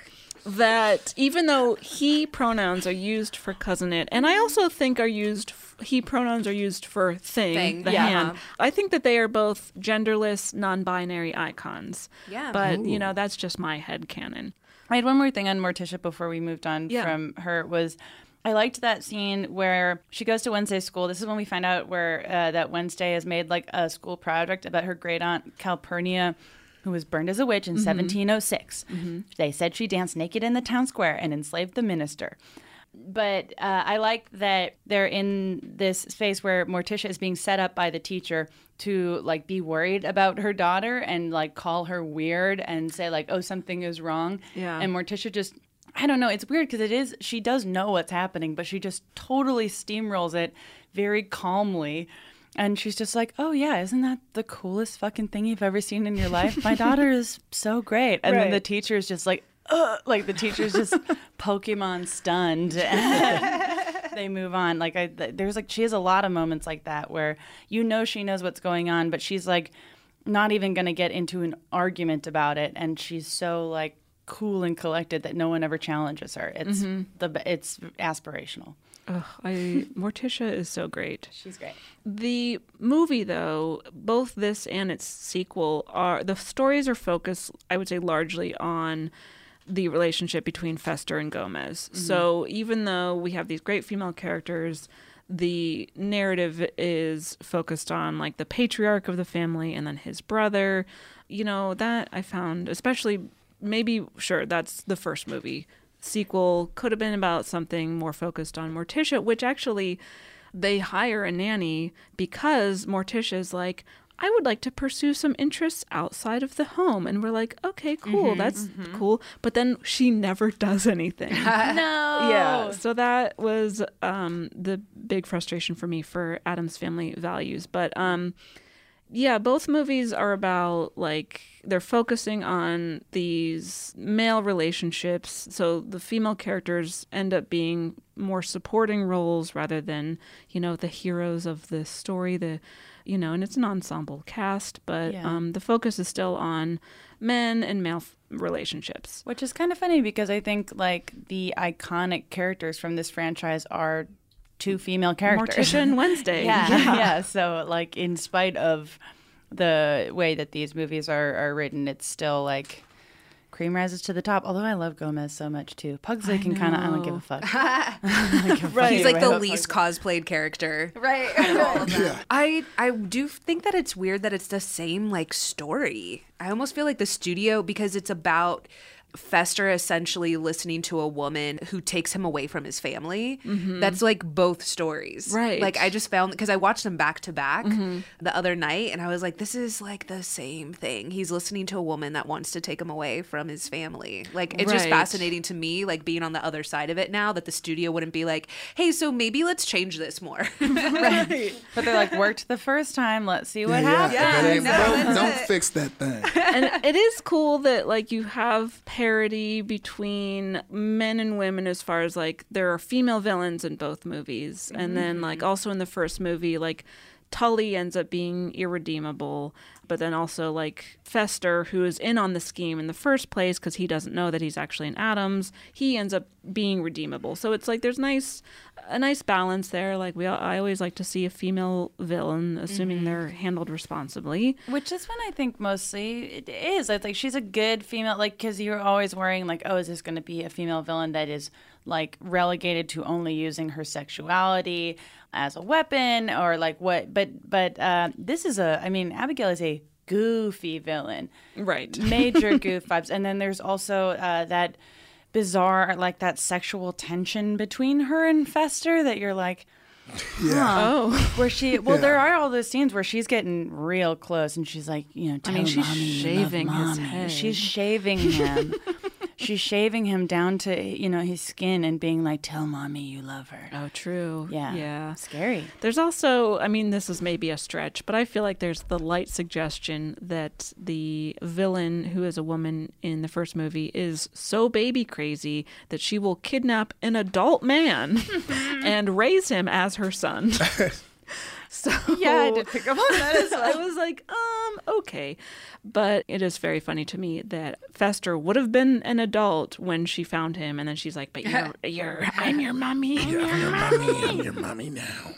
Speaker 2: that even though he pronouns are used for cousin it, and I also think are used he pronouns are used for thing,
Speaker 5: Thing,
Speaker 2: the
Speaker 5: yeah.
Speaker 2: hand. I think that they are both genderless, non-binary icons.
Speaker 5: Yeah.
Speaker 2: But you know, that's just my head canon.
Speaker 3: I had one more thing on Morticia before we moved on
Speaker 2: Yeah.
Speaker 3: from her was I liked that scene where she goes to Wednesday school. This is when we find out where uh, that Wednesday has made like a school project about her great aunt Calpurnia, who was burned as a witch in 1706. They said she danced naked in the town square and enslaved the minister. But uh, I like that they're in this space where Morticia is being set up by the teacher to like be worried about her daughter and like call her weird and say like, oh, something is wrong.
Speaker 2: Yeah.
Speaker 3: And Morticia just, I don't know. It's weird because it is. She does know what's happening, but she just totally steamrolls it very calmly. And she's just like, "Oh yeah, isn't that the coolest fucking thing you've ever seen in your life? My daughter is so great." And then the teacher is just like, Like the teacher's just Pokemon stunned. They move on. Like I, there's like she has a lot of moments like that where you know she knows what's going on, but she's like not even gonna get into an argument about it, and she's so like cool and collected that no one ever challenges her. It's mm-hmm. the it's aspirational.
Speaker 2: Ugh, I Morticia is so great.
Speaker 3: She's great.
Speaker 2: The movie, though, both this and its sequel are the stories are focused, I would say, largely on the relationship between Fester and Gomez. Mm-hmm. So even though we have these great female characters, the narrative is focused on like the patriarch of the family and then his brother. You know, that I found, especially maybe, sure, that's the first movie. Sequel could have been about something more focused on Morticia, which actually they hire a nanny because Morticia is like, I would like to pursue some interests outside of the home. And we're like, okay, cool. That's cool. But then she never does anything.
Speaker 3: No.
Speaker 2: Yeah. So that was um, the big frustration for me for Addams family values. But um, yeah, both movies are about like they're focusing on these male relationships. So the female characters end up being more supporting roles rather than, you know, the heroes of the story. The, you know, and it's an ensemble cast, but
Speaker 3: Yeah.
Speaker 2: um, the focus is still on men and male f- relationships.
Speaker 3: Which is kind of funny because I think like the iconic characters from this franchise are two female characters.
Speaker 2: Morticia and Wednesday.
Speaker 3: yeah, yeah. So like, in spite of the way that these movies are are written, it's still like cream rises to the top. Although I love Gomez so much too. Pugsley can kind of I don't give a fuck.
Speaker 5: Right. He's like the
Speaker 3: Right.
Speaker 5: least cosplayed character.
Speaker 3: Right.
Speaker 5: I I do think that it's weird that it's the same like story. I almost feel like the studio because it's about Fester essentially listening to a woman who takes him away from his family. Mm-hmm. That's like both stories.
Speaker 2: Right.
Speaker 5: Like I just found because I watched them back to back mm-hmm. the other night and I was like, this is like the same thing. He's listening to a woman that wants to take him away from his family. Like it's just fascinating to me, like being on the other side of it now that the studio wouldn't be like, hey, so maybe let's change this more.
Speaker 3: But they're like worked the first time. Let's see what
Speaker 4: yeah,
Speaker 3: happens.
Speaker 4: yeah, don't, don't fix that thing.
Speaker 2: and it is cool that like you have parity between men and women as far as like there are female villains in both movies. And then like mm-hmm. also in the first movie like Tully ends up being irredeemable but then also like Fester who is in on the scheme in the first place because he doesn't know that he's actually an Addams he ends up being redeemable. So it's like there's nice a nice balance there. Like we I always like to see a female villain assuming mm-hmm. they're handled responsibly.
Speaker 3: Which is when I think mostly it is. It's like she's a good female, like because you're always worrying, like, oh, is this going to be a female villain that is like relegated to only using her sexuality as a weapon, or like what? But but uh, this is a. I mean, Abigail is a goofy villain,
Speaker 2: right
Speaker 3: major goof vibes, and then there's also uh, that bizarre, like that sexual tension between her and Fester that you're like.
Speaker 4: Yeah.
Speaker 2: oh
Speaker 3: Where she, well,
Speaker 4: Yeah.
Speaker 3: there are all those scenes where she's getting real close, and she's like, you know,
Speaker 2: I
Speaker 3: tell
Speaker 2: mean, she's
Speaker 3: mommy
Speaker 2: shaving his head.
Speaker 3: She's shaving him. she's shaving him down to you know his skin and being like, "Tell mommy you love her."
Speaker 2: Oh, true.
Speaker 3: Yeah,
Speaker 2: Yeah.
Speaker 3: scary.
Speaker 2: There's also, I mean, this is maybe a stretch, but I feel like there's the light suggestion that the villain, who is a woman in the first movie, is so baby crazy that she will kidnap an adult man and raise him as her son. So
Speaker 3: Yeah, I did pick up on that as well.
Speaker 2: I was like, um, okay. But it is very funny to me that Fester would have been an adult when she found him, and then she's like, "But you're, you're, I'm your mommy."
Speaker 4: I'm your mommy. I'm your mommy now.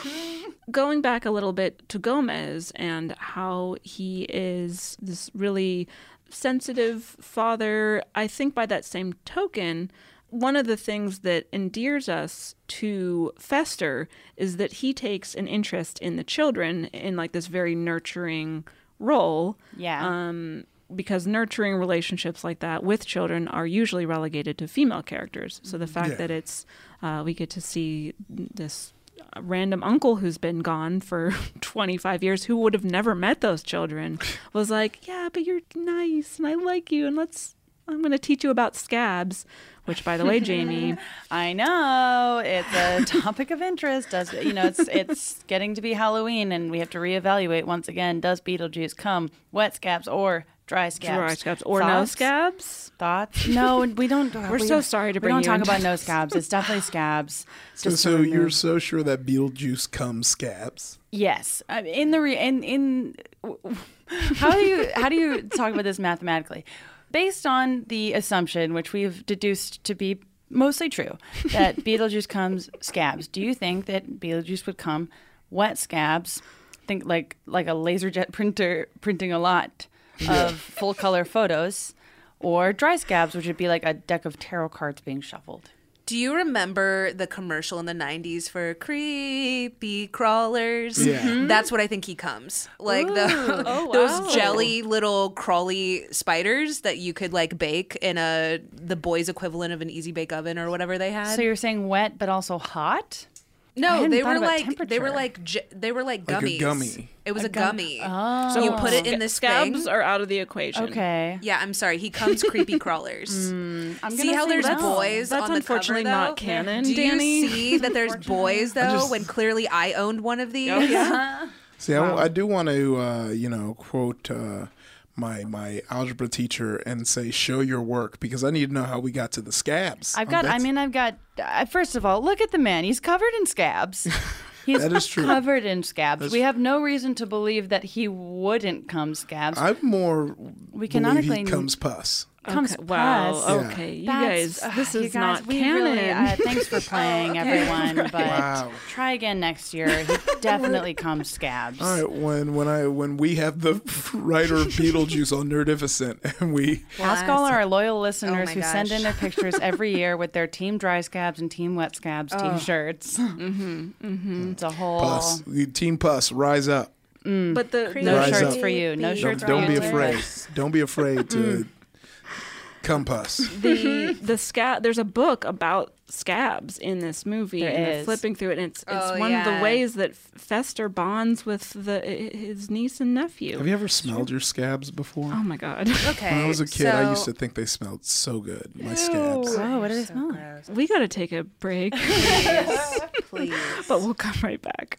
Speaker 2: going back a little bit to Gomez and how he is this really sensitive father, I think by that same token, one of the things that endears us to Fester is that he takes an interest in the children in like this very nurturing role.
Speaker 3: Yeah.
Speaker 2: Um, because nurturing relationships like that with children are usually relegated to female characters. So the fact
Speaker 4: Yeah.
Speaker 2: that it's uh, we get to see this random uncle who's been gone for 25 years who would have never met those children was like, "Yeah, but you're nice and I like you and let's I'm going to teach you about scabs, which, by the way, Jamie,
Speaker 3: I know it's a topic of interest. Does you know it's it's getting to be Halloween, and we have to reevaluate once again. Does Beetlejuice come wet scabs or dry scabs?
Speaker 2: dry scabs or no scabs.
Speaker 3: Thoughts? No, we don't.
Speaker 2: We're so sorry to bring.
Speaker 3: we don't
Speaker 2: you
Speaker 3: talk
Speaker 2: into
Speaker 3: about no scabs. It's definitely scabs.
Speaker 4: So,
Speaker 3: Just
Speaker 4: so you're
Speaker 3: remove-
Speaker 4: so sure that Beetlejuice comes scabs?
Speaker 3: Yes, in the re- in in how do you how do you talk about this mathematically? Based on the assumption, which we've deduced to be mostly true, that Beetlejuice comes scabs. Do you think that Beetlejuice would come wet scabs? Think like like a laser jet printer printing a lot of full color photos, or dry scabs, which would be like a deck of tarot cards being shuffled.
Speaker 5: Do you remember the commercial in the 90s for creepy crawlers?
Speaker 4: Yeah. Mhm.
Speaker 5: That's what I think he comes. Like the
Speaker 2: Oh,
Speaker 5: those
Speaker 2: wow.
Speaker 5: jelly little crawly spiders that you could like bake in a the boys equivalent of an easy bake oven or whatever they had.
Speaker 3: So you're saying wet but also hot? I
Speaker 5: no, they were like they were like j- they were like
Speaker 4: Like a
Speaker 5: gummies.
Speaker 4: gummy.
Speaker 5: It was a,
Speaker 3: gum-
Speaker 5: gummy.
Speaker 3: Oh.
Speaker 5: So you put it in this
Speaker 2: scabs
Speaker 5: thing.
Speaker 2: are out of the equation.
Speaker 3: Okay.
Speaker 5: yeah, I'm sorry. He comes creepy crawlers.
Speaker 3: I'm
Speaker 5: See
Speaker 3: gonna
Speaker 5: how
Speaker 3: say
Speaker 5: there's
Speaker 3: no.
Speaker 5: boys
Speaker 2: That's
Speaker 5: on the
Speaker 2: unfortunately
Speaker 5: cover, though?
Speaker 2: not canon,
Speaker 5: Do
Speaker 2: Dani.
Speaker 5: you see that there's boys though?
Speaker 4: just-
Speaker 5: when clearly I owned one of these.
Speaker 2: Oh, yeah.
Speaker 4: See, I, I do want to, uh, you know, quote uh, my my algebra teacher and say, "Show your work," because I need to know how we got to the scabs.
Speaker 3: I've got. I mean, I've got. Uh, first of all, look at the man. He's covered in scabs. He's
Speaker 4: That is true.
Speaker 3: covered in scabs.
Speaker 4: That's-
Speaker 3: we have no reason to believe that he wouldn't come scabs.
Speaker 4: I'm more
Speaker 3: We canonically-
Speaker 4: he comes pus.
Speaker 3: Comes
Speaker 2: Okay, wow.
Speaker 3: pus.
Speaker 4: Yeah.
Speaker 2: Okay, you
Speaker 3: That's-
Speaker 2: guys, this
Speaker 3: ugh,
Speaker 2: is
Speaker 3: guys,
Speaker 2: not
Speaker 3: we
Speaker 2: canon.
Speaker 3: Really, uh, thanks for playing, everyone. But
Speaker 4: Wow.
Speaker 3: try again next year. He definitely comes scabs.
Speaker 4: All right, when when I when we have the writer of Beetlejuice on Nerdificent, and we
Speaker 3: Ask all our loyal listeners
Speaker 5: my
Speaker 3: who send in their pictures every year with their Team Dry Scabs and Team Wet Scabs T-shirts. mm-hmm, mm-hmm. It's a whole
Speaker 4: pus, Team Pus, rise up.
Speaker 2: but the,
Speaker 3: no shirts
Speaker 4: up.
Speaker 3: for you. No
Speaker 4: Don't,
Speaker 3: shirts
Speaker 4: don't
Speaker 3: for
Speaker 4: be afraid. Don't be afraid to come pus.
Speaker 2: the the scab there's a book about scabs in this movie
Speaker 3: There
Speaker 2: and they're
Speaker 3: is.
Speaker 2: flipping through it and it's, oh, it's
Speaker 5: Oh,
Speaker 2: one of the ways that Fester bonds with the his niece and nephew.
Speaker 4: Have you ever smelled your scabs before?
Speaker 2: oh my god.
Speaker 5: Okay.
Speaker 4: when I was a kid, I used to think they smelled so good. My scabs.
Speaker 3: Oh, what do they smell like?
Speaker 2: we got to take a break,
Speaker 5: Please.
Speaker 2: but we'll come right back.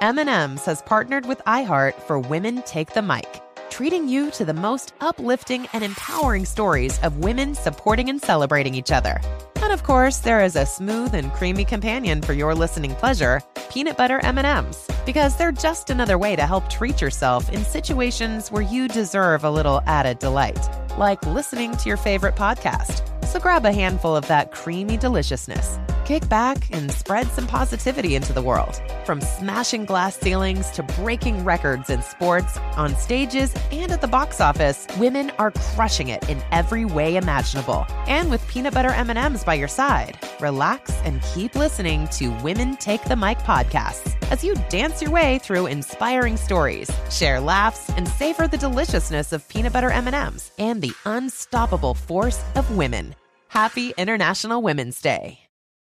Speaker 8: M&M's has partnered with iHeart for Women Take the Mic, treating you to the most uplifting and empowering stories of women supporting and celebrating each other. And of course, there is a smooth and creamy companion for your listening pleasure, peanut butter M&Ms, because they're just another way to help treat yourself in situations where you deserve a little added delight, like listening to your favorite podcast. So grab a handful of that creamy deliciousness. Kick back and spread some positivity into the world. From smashing glass ceilings to breaking records in sports, on stages, and at the box office, women are crushing it in every way imaginable. And with peanut butter M&Ms by your side, relax and keep listening to Women Take the Mic podcasts as you dance your way through inspiring stories, share laughs, and savor the deliciousness of peanut butter M&Ms and the unstoppable force of women. Happy International Women's Day.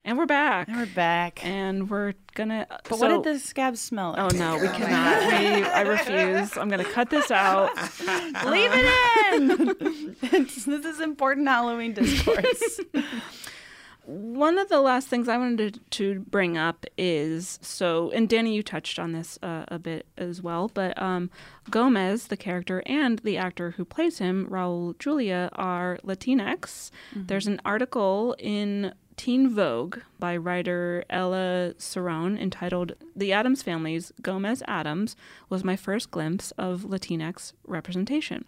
Speaker 2: And we're back.
Speaker 3: And we're back.
Speaker 2: And we're gonna.
Speaker 3: But what did the scab smell like?
Speaker 2: Oh no, we cannot. we, I refuse. I'm gonna cut this out.
Speaker 3: Leave it in. this is important Halloween discourse.
Speaker 2: One of the last things I wanted to bring up is so, and Dani, you touched on this uh, a bit as well, but um, Gomez, the character, and the actor who plays him, Raul Julia, are Latinx. There's an article in Teen Vogue by writer Ella Cerón entitled The Addams Family's Gomez Addams was my first glimpse of Latinx representation.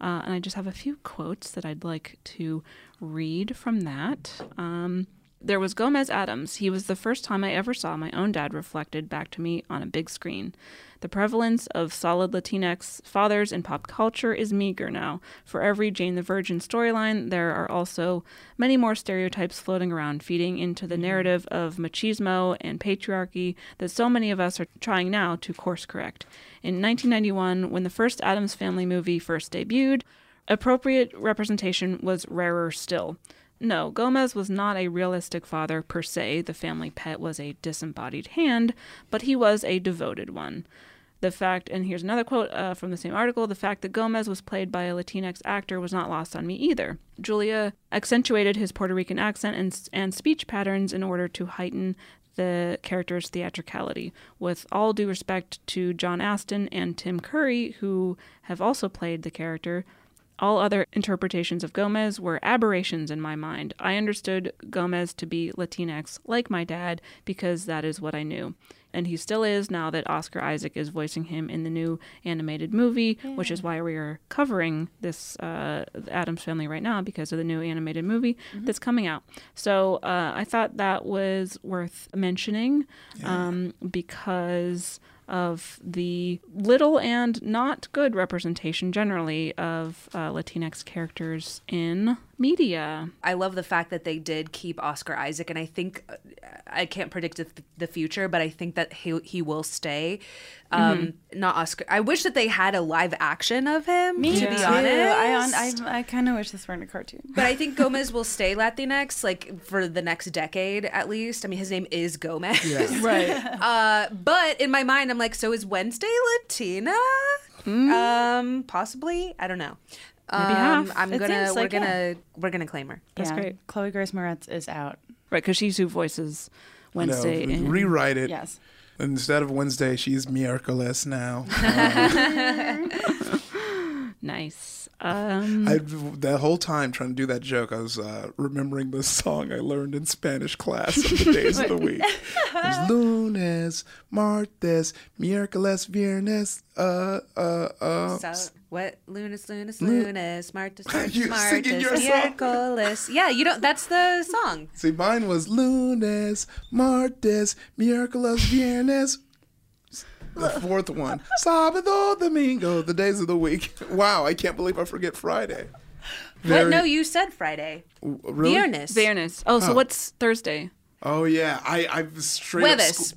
Speaker 2: Uh, and I just have a few quotes that I'd like to read from that. Um, there was Gomez Addams. He was the first time I ever saw my own dad reflected back to me on a big screen. The prevalence of solid Latinx fathers in pop culture is meager now. For every Jane the Virgin storyline, there are also many more stereotypes floating around, feeding into the mm-hmm. narrative of machismo and patriarchy that so many of us are trying now to course correct. In 1991, when the first Addams Family movie first debuted, appropriate representation was rarer still. No, Gomez was not a realistic father per se. The family pet was a disembodied hand, but he was a devoted one. The fact, and here's another quote uh, from the same article the fact that Gomez was played by a Latinx actor was not lost on me either. Julia accentuated his Puerto Rican accent and, and speech patterns in order to heighten the character's theatricality. With all due respect to John Astin and Tim Curry, who have also played the character, all other interpretations of Gomez were aberrations in my mind. I understood Gomez to be Latinx, like my dad, because that is what I knew. And he still is now that Oscar Isaac is voicing him in the new animated movie, which is why we are covering this uh, Addams Family right now because of the new animated movie that's coming out. So uh, I thought that was worth mentioning um, because of the little and not good representation generally of uh, Latinx characters in media.
Speaker 5: I love the fact that they did keep Oscar Isaac, and I think uh, I can't predict the, the future, but I think that he he will stay. Um, Not Oscar. I wish that they had a live action of him.
Speaker 3: Me
Speaker 5: to
Speaker 3: too.
Speaker 5: be honest,
Speaker 3: I, I, I kind of wish this weren't a cartoon.
Speaker 5: but I think Gomez will stay Latinx like for the next decade at least. I mean, his name is Gomez.
Speaker 2: Right.
Speaker 5: Uh, but in my mind, I'm like, so is Wednesday Latina? Um, possibly. I don't know.
Speaker 2: Maybe
Speaker 5: um,
Speaker 2: half.
Speaker 5: I'm
Speaker 3: It
Speaker 5: gonna.
Speaker 3: seems
Speaker 5: We're
Speaker 3: like,
Speaker 5: gonna. We're gonna claim her.
Speaker 2: That's
Speaker 3: Yeah,
Speaker 2: great.
Speaker 3: Chloe Grace Moretz is out.
Speaker 2: Right, because she's who voices Wednesday.
Speaker 4: No,
Speaker 2: in-
Speaker 4: rewrite it.
Speaker 3: Yes.
Speaker 4: Instead of Wednesday, she's Miércoles now.
Speaker 2: nice. Um,
Speaker 4: I that whole time trying to do that joke, I was uh, remembering the song I learned in Spanish class of the days of the week. It was lunes, martes, miércoles, viernes, uh, uh, uh.
Speaker 5: So what? Lunes, lunes,
Speaker 4: Lu-
Speaker 5: lunes, martes, martes,
Speaker 4: You
Speaker 5: martes, miércoles. Yeah, you don't. That's the song.
Speaker 4: See, mine was lunes, martes, miércoles, viernes. The fourth one, sábado, domingo, the days of the week. Wow, I can't believe I forget Friday.
Speaker 5: What?
Speaker 4: Very-
Speaker 5: No, you said Friday.
Speaker 4: really?
Speaker 5: Viernes.
Speaker 2: Viernes. Oh, so
Speaker 4: Oh.
Speaker 2: what's Thursday?
Speaker 4: Oh yeah, I I was straight up
Speaker 5: Jueves.
Speaker 4: sc-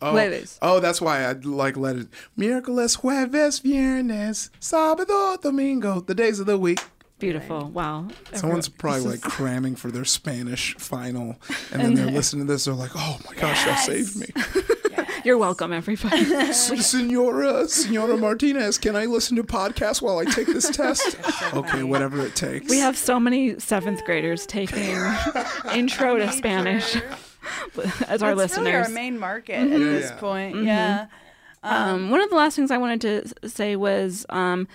Speaker 4: Oh,
Speaker 2: Jueves.
Speaker 4: oh, that's why I like let it. Miércoles, jueves, viernes, sábado, domingo, the days of the week.
Speaker 2: Beautiful. Wow.
Speaker 4: Someone's probably like
Speaker 2: is-
Speaker 4: cramming for their Spanish final, and then they're listening to this. They're like, "Oh my gosh, that saved me."
Speaker 2: You're welcome, everybody.
Speaker 4: Senora, Senora Martinez, can I listen to podcasts while I take this test? okay, whatever it takes.
Speaker 2: we have so many seventh graders taking intro to Spanish as our
Speaker 3: That's really
Speaker 2: listeners.
Speaker 3: our main market at this
Speaker 4: Yeah.
Speaker 3: point. Yeah.
Speaker 2: Um, one of the last things I wanted to say was um,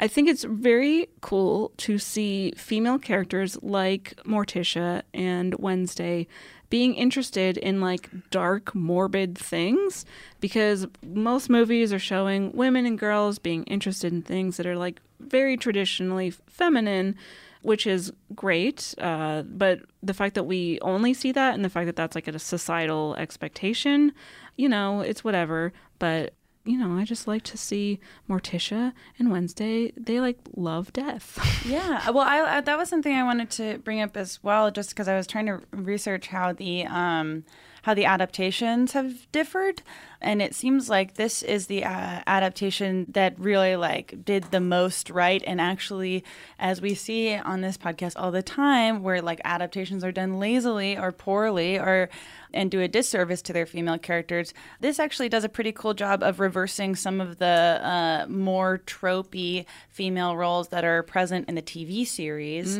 Speaker 2: I think it's very cool to see female characters like Morticia and Wednesday being interested in like dark, morbid things because most movies are showing women and girls being interested in things that are like very traditionally feminine, which is great. Uh, but the fact that we only see that and the fact that that's like a societal expectation, you know, it's whatever. But you know, I just like to see Morticia and Wednesday. They like love death.
Speaker 3: Yeah, well, I, I that was something I wanted to bring up as well, just because I was trying to research how the um, how the adaptations have differed, and it seems like this is the uh, adaptation that really like did the most right. And actually, as we see on this podcast all the time, where like adaptations are done lazily or poorly or and do a disservice to their female characters. This actually does a pretty cool job of reversing some of the uh, more tropey female roles that are present in the TV series,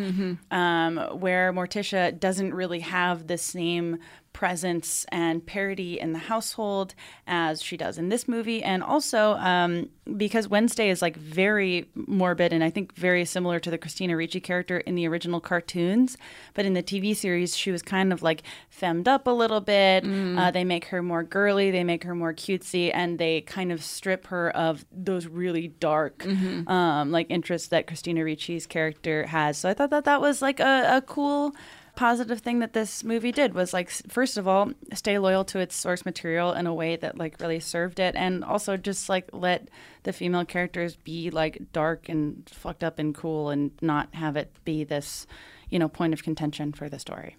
Speaker 3: um, where Morticia doesn't really have the same presence and parody in the household as she does in this movie. And also um, because wednesday is like very morbid and i think very similar to the christina ricci character in the original cartoons. But in the tv series she was kind of like femmed up a little bit. Uh, they make her more girly they make her more cutesy and they kind of strip her of those really dark um, like interests that christina ricci's character has. So i thought that that was like a, a cool positive thing that this movie did was like first of all stay loyal to its source material in a way that like really served it and also just like let the female characters be like dark and fucked up and cool and not have it be this you know point of contention for the story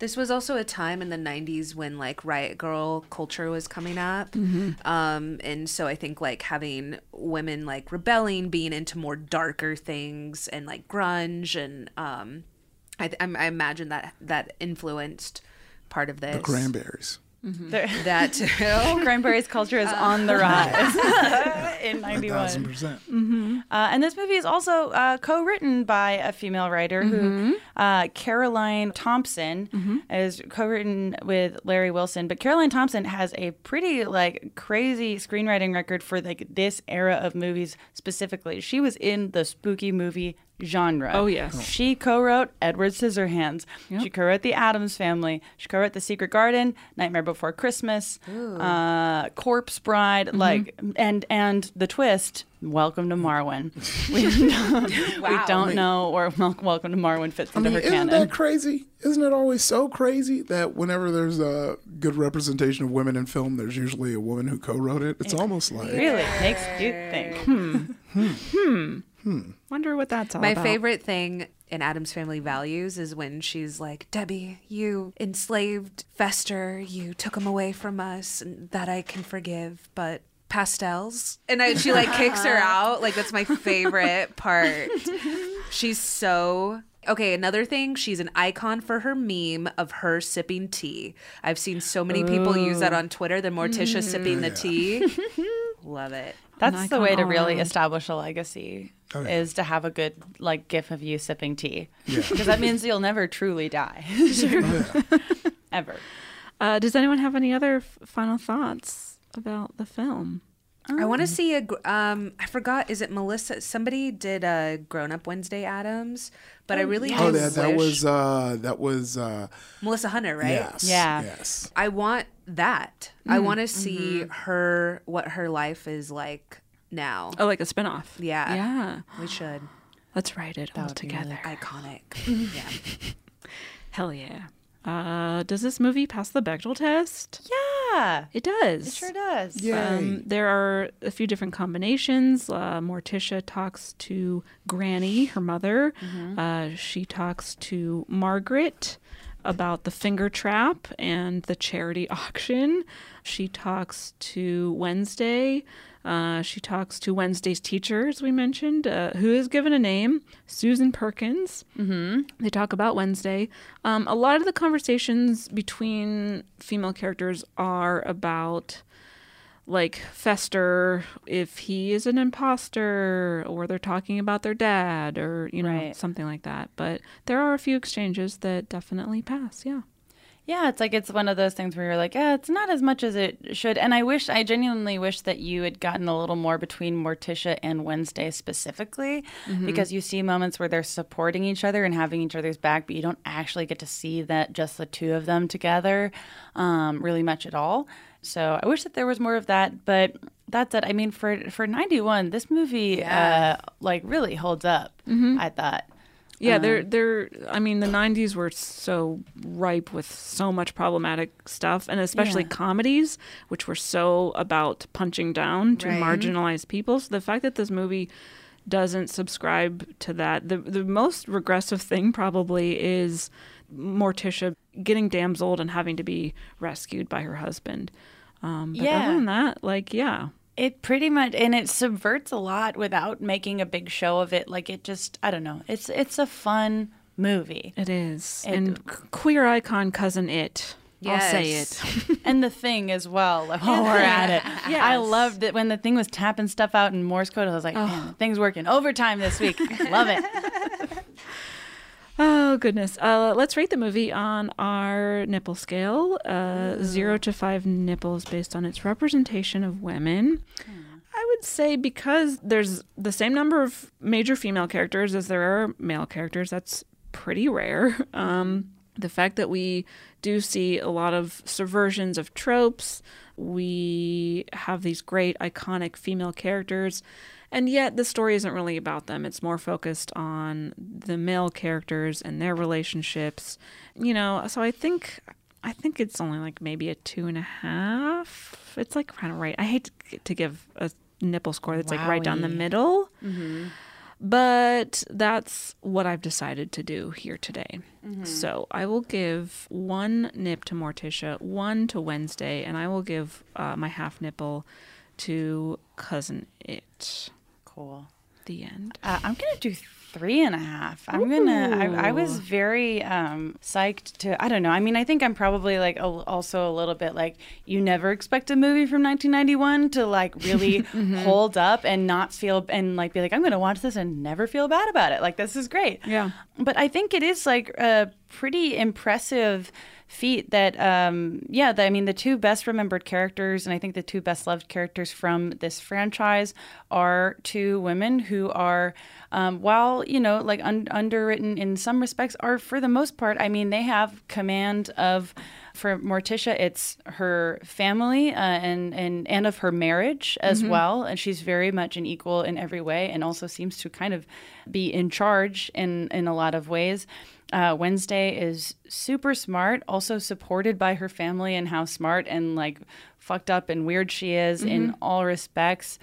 Speaker 5: This was also a time in the 90s when like riot girl culture was coming up.
Speaker 2: Mm-hmm.
Speaker 5: Um, and so I think like having women like rebelling, being into more darker things and like grunge and um, I, th- I'm- I imagine that that influenced part of this.
Speaker 4: The cranberries.
Speaker 5: That too.
Speaker 3: cranberries culture is on the rise in 91
Speaker 4: thousand percent.
Speaker 3: Uh, and this movie is also uh, co-written by a female writer who, uh, Caroline Thompson, is co-written with Larry Wilson. But Caroline Thompson has a pretty like crazy screenwriting record for like this era of movies specifically. She was in the spooky movie genre.
Speaker 2: Oh, yes.
Speaker 3: She co-wrote Edward Scissorhands. She co-wrote The Addams Family. She co-wrote The Secret Garden, Nightmare Before Christmas, uh, Corpse Bride,
Speaker 2: Mm-hmm.
Speaker 3: like and and the twist. Welcome to Marwen. We, don't, wow. we don't know where Wel- Welcome to Marwen fits
Speaker 4: I
Speaker 3: into
Speaker 4: mean,
Speaker 3: her
Speaker 4: isn't
Speaker 3: canon.
Speaker 4: that crazy? Isn't it always so crazy that whenever there's a good representation of women in film, there's usually a woman who co-wrote it? It's almost like
Speaker 3: really makes you think.
Speaker 2: Wonder what that's all
Speaker 5: My
Speaker 2: about.
Speaker 5: favorite thing in Addams Family Values is when she's like, Debbie, you enslaved Fester, you took him away from us, that I can forgive, but pastels. And I, she like kicks her out. Like, that's my favorite part. She's so. Okay, another thing, she's an icon for her meme of her sipping tea. I've seen so many people use that on Twitter, the Morticia sipping the mm. tea. Love it.
Speaker 3: That's the way to really establish a legacy.
Speaker 4: Oh, yeah.
Speaker 3: Is to have a good like gif of you sipping tea, because that means you'll never truly die, ever.
Speaker 2: Uh, does anyone have any other f- final thoughts about the film?
Speaker 5: I want to see a. Um, I forgot. Is it Melissa? Somebody did a Grown Up Wednesday Addams, but I really
Speaker 4: oh,
Speaker 5: do
Speaker 4: that that was uh, that was uh,
Speaker 5: Melissa Hunter, right?
Speaker 4: yes,
Speaker 3: Yeah.
Speaker 4: yes.
Speaker 5: I want that. I want to see her what her life is like now.
Speaker 2: Oh, like a spinoff.
Speaker 5: Yeah.
Speaker 2: Yeah.
Speaker 5: We should.
Speaker 2: Let's write it all together.
Speaker 5: Iconic. yeah.
Speaker 2: Hell yeah. Uh, does this movie pass the Bechdel test?
Speaker 3: Yeah,
Speaker 2: It does.
Speaker 3: it sure does.
Speaker 4: Yay.
Speaker 2: Um, there are a few different combinations. Uh, Morticia talks to Granny, her mother. Uh, she talks to Margaret about the finger trap and the charity auction. She talks to Wednesday. Uh, she talks to Wednesday's teacher, as we mentioned, uh, who is given a name, Susan Perkins. Mm-hmm. They talk about Wednesday. Um, a lot of the conversations between female characters are about like Fester, if he is an imposter, or they're talking about their dad, or you know
Speaker 3: Right.
Speaker 2: something like that. But there are a few exchanges that definitely pass. Yeah.
Speaker 3: Yeah, it's like it's one of those things where you're like, yeah, it's not as much as it should. And I wish, I genuinely wish that you had gotten a little more between Morticia and Wednesday specifically,
Speaker 2: Mhm.
Speaker 3: because you see moments where they're supporting each other and having each other's back, but you don't actually get to see that just the two of them together um, really much at all. So I wish that there was more of that, but that's it. I mean, for for '91, this movie
Speaker 2: Yeah.
Speaker 3: uh, like really holds up.
Speaker 2: Mhm.
Speaker 3: I thought.
Speaker 2: Yeah,
Speaker 3: Um,
Speaker 2: they're they're. I mean, the '90s were so ripe with so much problematic stuff, and especially
Speaker 3: Yeah.
Speaker 2: comedies, which were so about punching down to
Speaker 3: Right.
Speaker 2: marginalized people. So the fact that this movie doesn't subscribe to that, the the most regressive thing probably is Morticia getting damseled and having to be rescued by her husband. Um, but
Speaker 3: Yeah.
Speaker 2: other than that, like, yeah.
Speaker 3: It pretty much and it subverts a lot without making a big show of it. Like it just I don't know. It's it's a fun movie.
Speaker 2: It is.
Speaker 3: It-
Speaker 2: and queer icon cousin it. Yes. I'll say it.
Speaker 3: and the thing as well. Like, while we're at it, I
Speaker 2: Yes.
Speaker 3: loved that when the thing was tapping stuff out in Morse code. I was like, man, the thing's working overtime this week. Love it.
Speaker 2: Oh goodness. Uh, let's rate the movie on our nipple scale. Uh, zero to five nipples based on its representation of women. I would say because there's the same number of major female characters as there are male characters. That's pretty rare. Um, the fact that we do see a lot of subversions of tropes, we have these great iconic female characters, and yet the story isn't really about them. It's more focused on the male characters and their relationships. You know, so I think I think it's only like maybe a two and a half. It's like kind of right. I hate to, to give a nipple score that's like right down the middle.
Speaker 3: Mm-hmm.
Speaker 2: But that's what I've decided to do here today.
Speaker 3: Mhm.
Speaker 2: So I will give one nip to Morticia, one to Wednesday, and I will give uh, my half nipple to Cousin It.
Speaker 3: Cool.
Speaker 2: The end.
Speaker 3: Uh, I'm gonna do three and a half. I'm gonna. I, I was very um, psyched to. I don't know. I mean, I think I'm probably like a, also a little bit like you never expect a movie from 1991 to like really
Speaker 2: Mhm.
Speaker 3: hold up and not feel and like be like I'm gonna watch this and never feel bad about it. Like this is great.
Speaker 2: Yeah.
Speaker 3: But I think it is like a pretty impressive feat that um yeah the, i mean the two best remembered characters and i think the two best loved characters from this franchise are two women who are um, while you know like un- underwritten in some respects are for the most part i mean they have command of for Morticia, it's her family uh, and and and of her marriage as
Speaker 2: Mhm.
Speaker 3: well, and she's very much an equal in every way, and also seems to kind of be in charge in in a lot of ways. Uh, Wednesday is super smart, also supported by her family and how smart and like fucked up and weird she is in
Speaker 2: Mhm.
Speaker 3: all respects.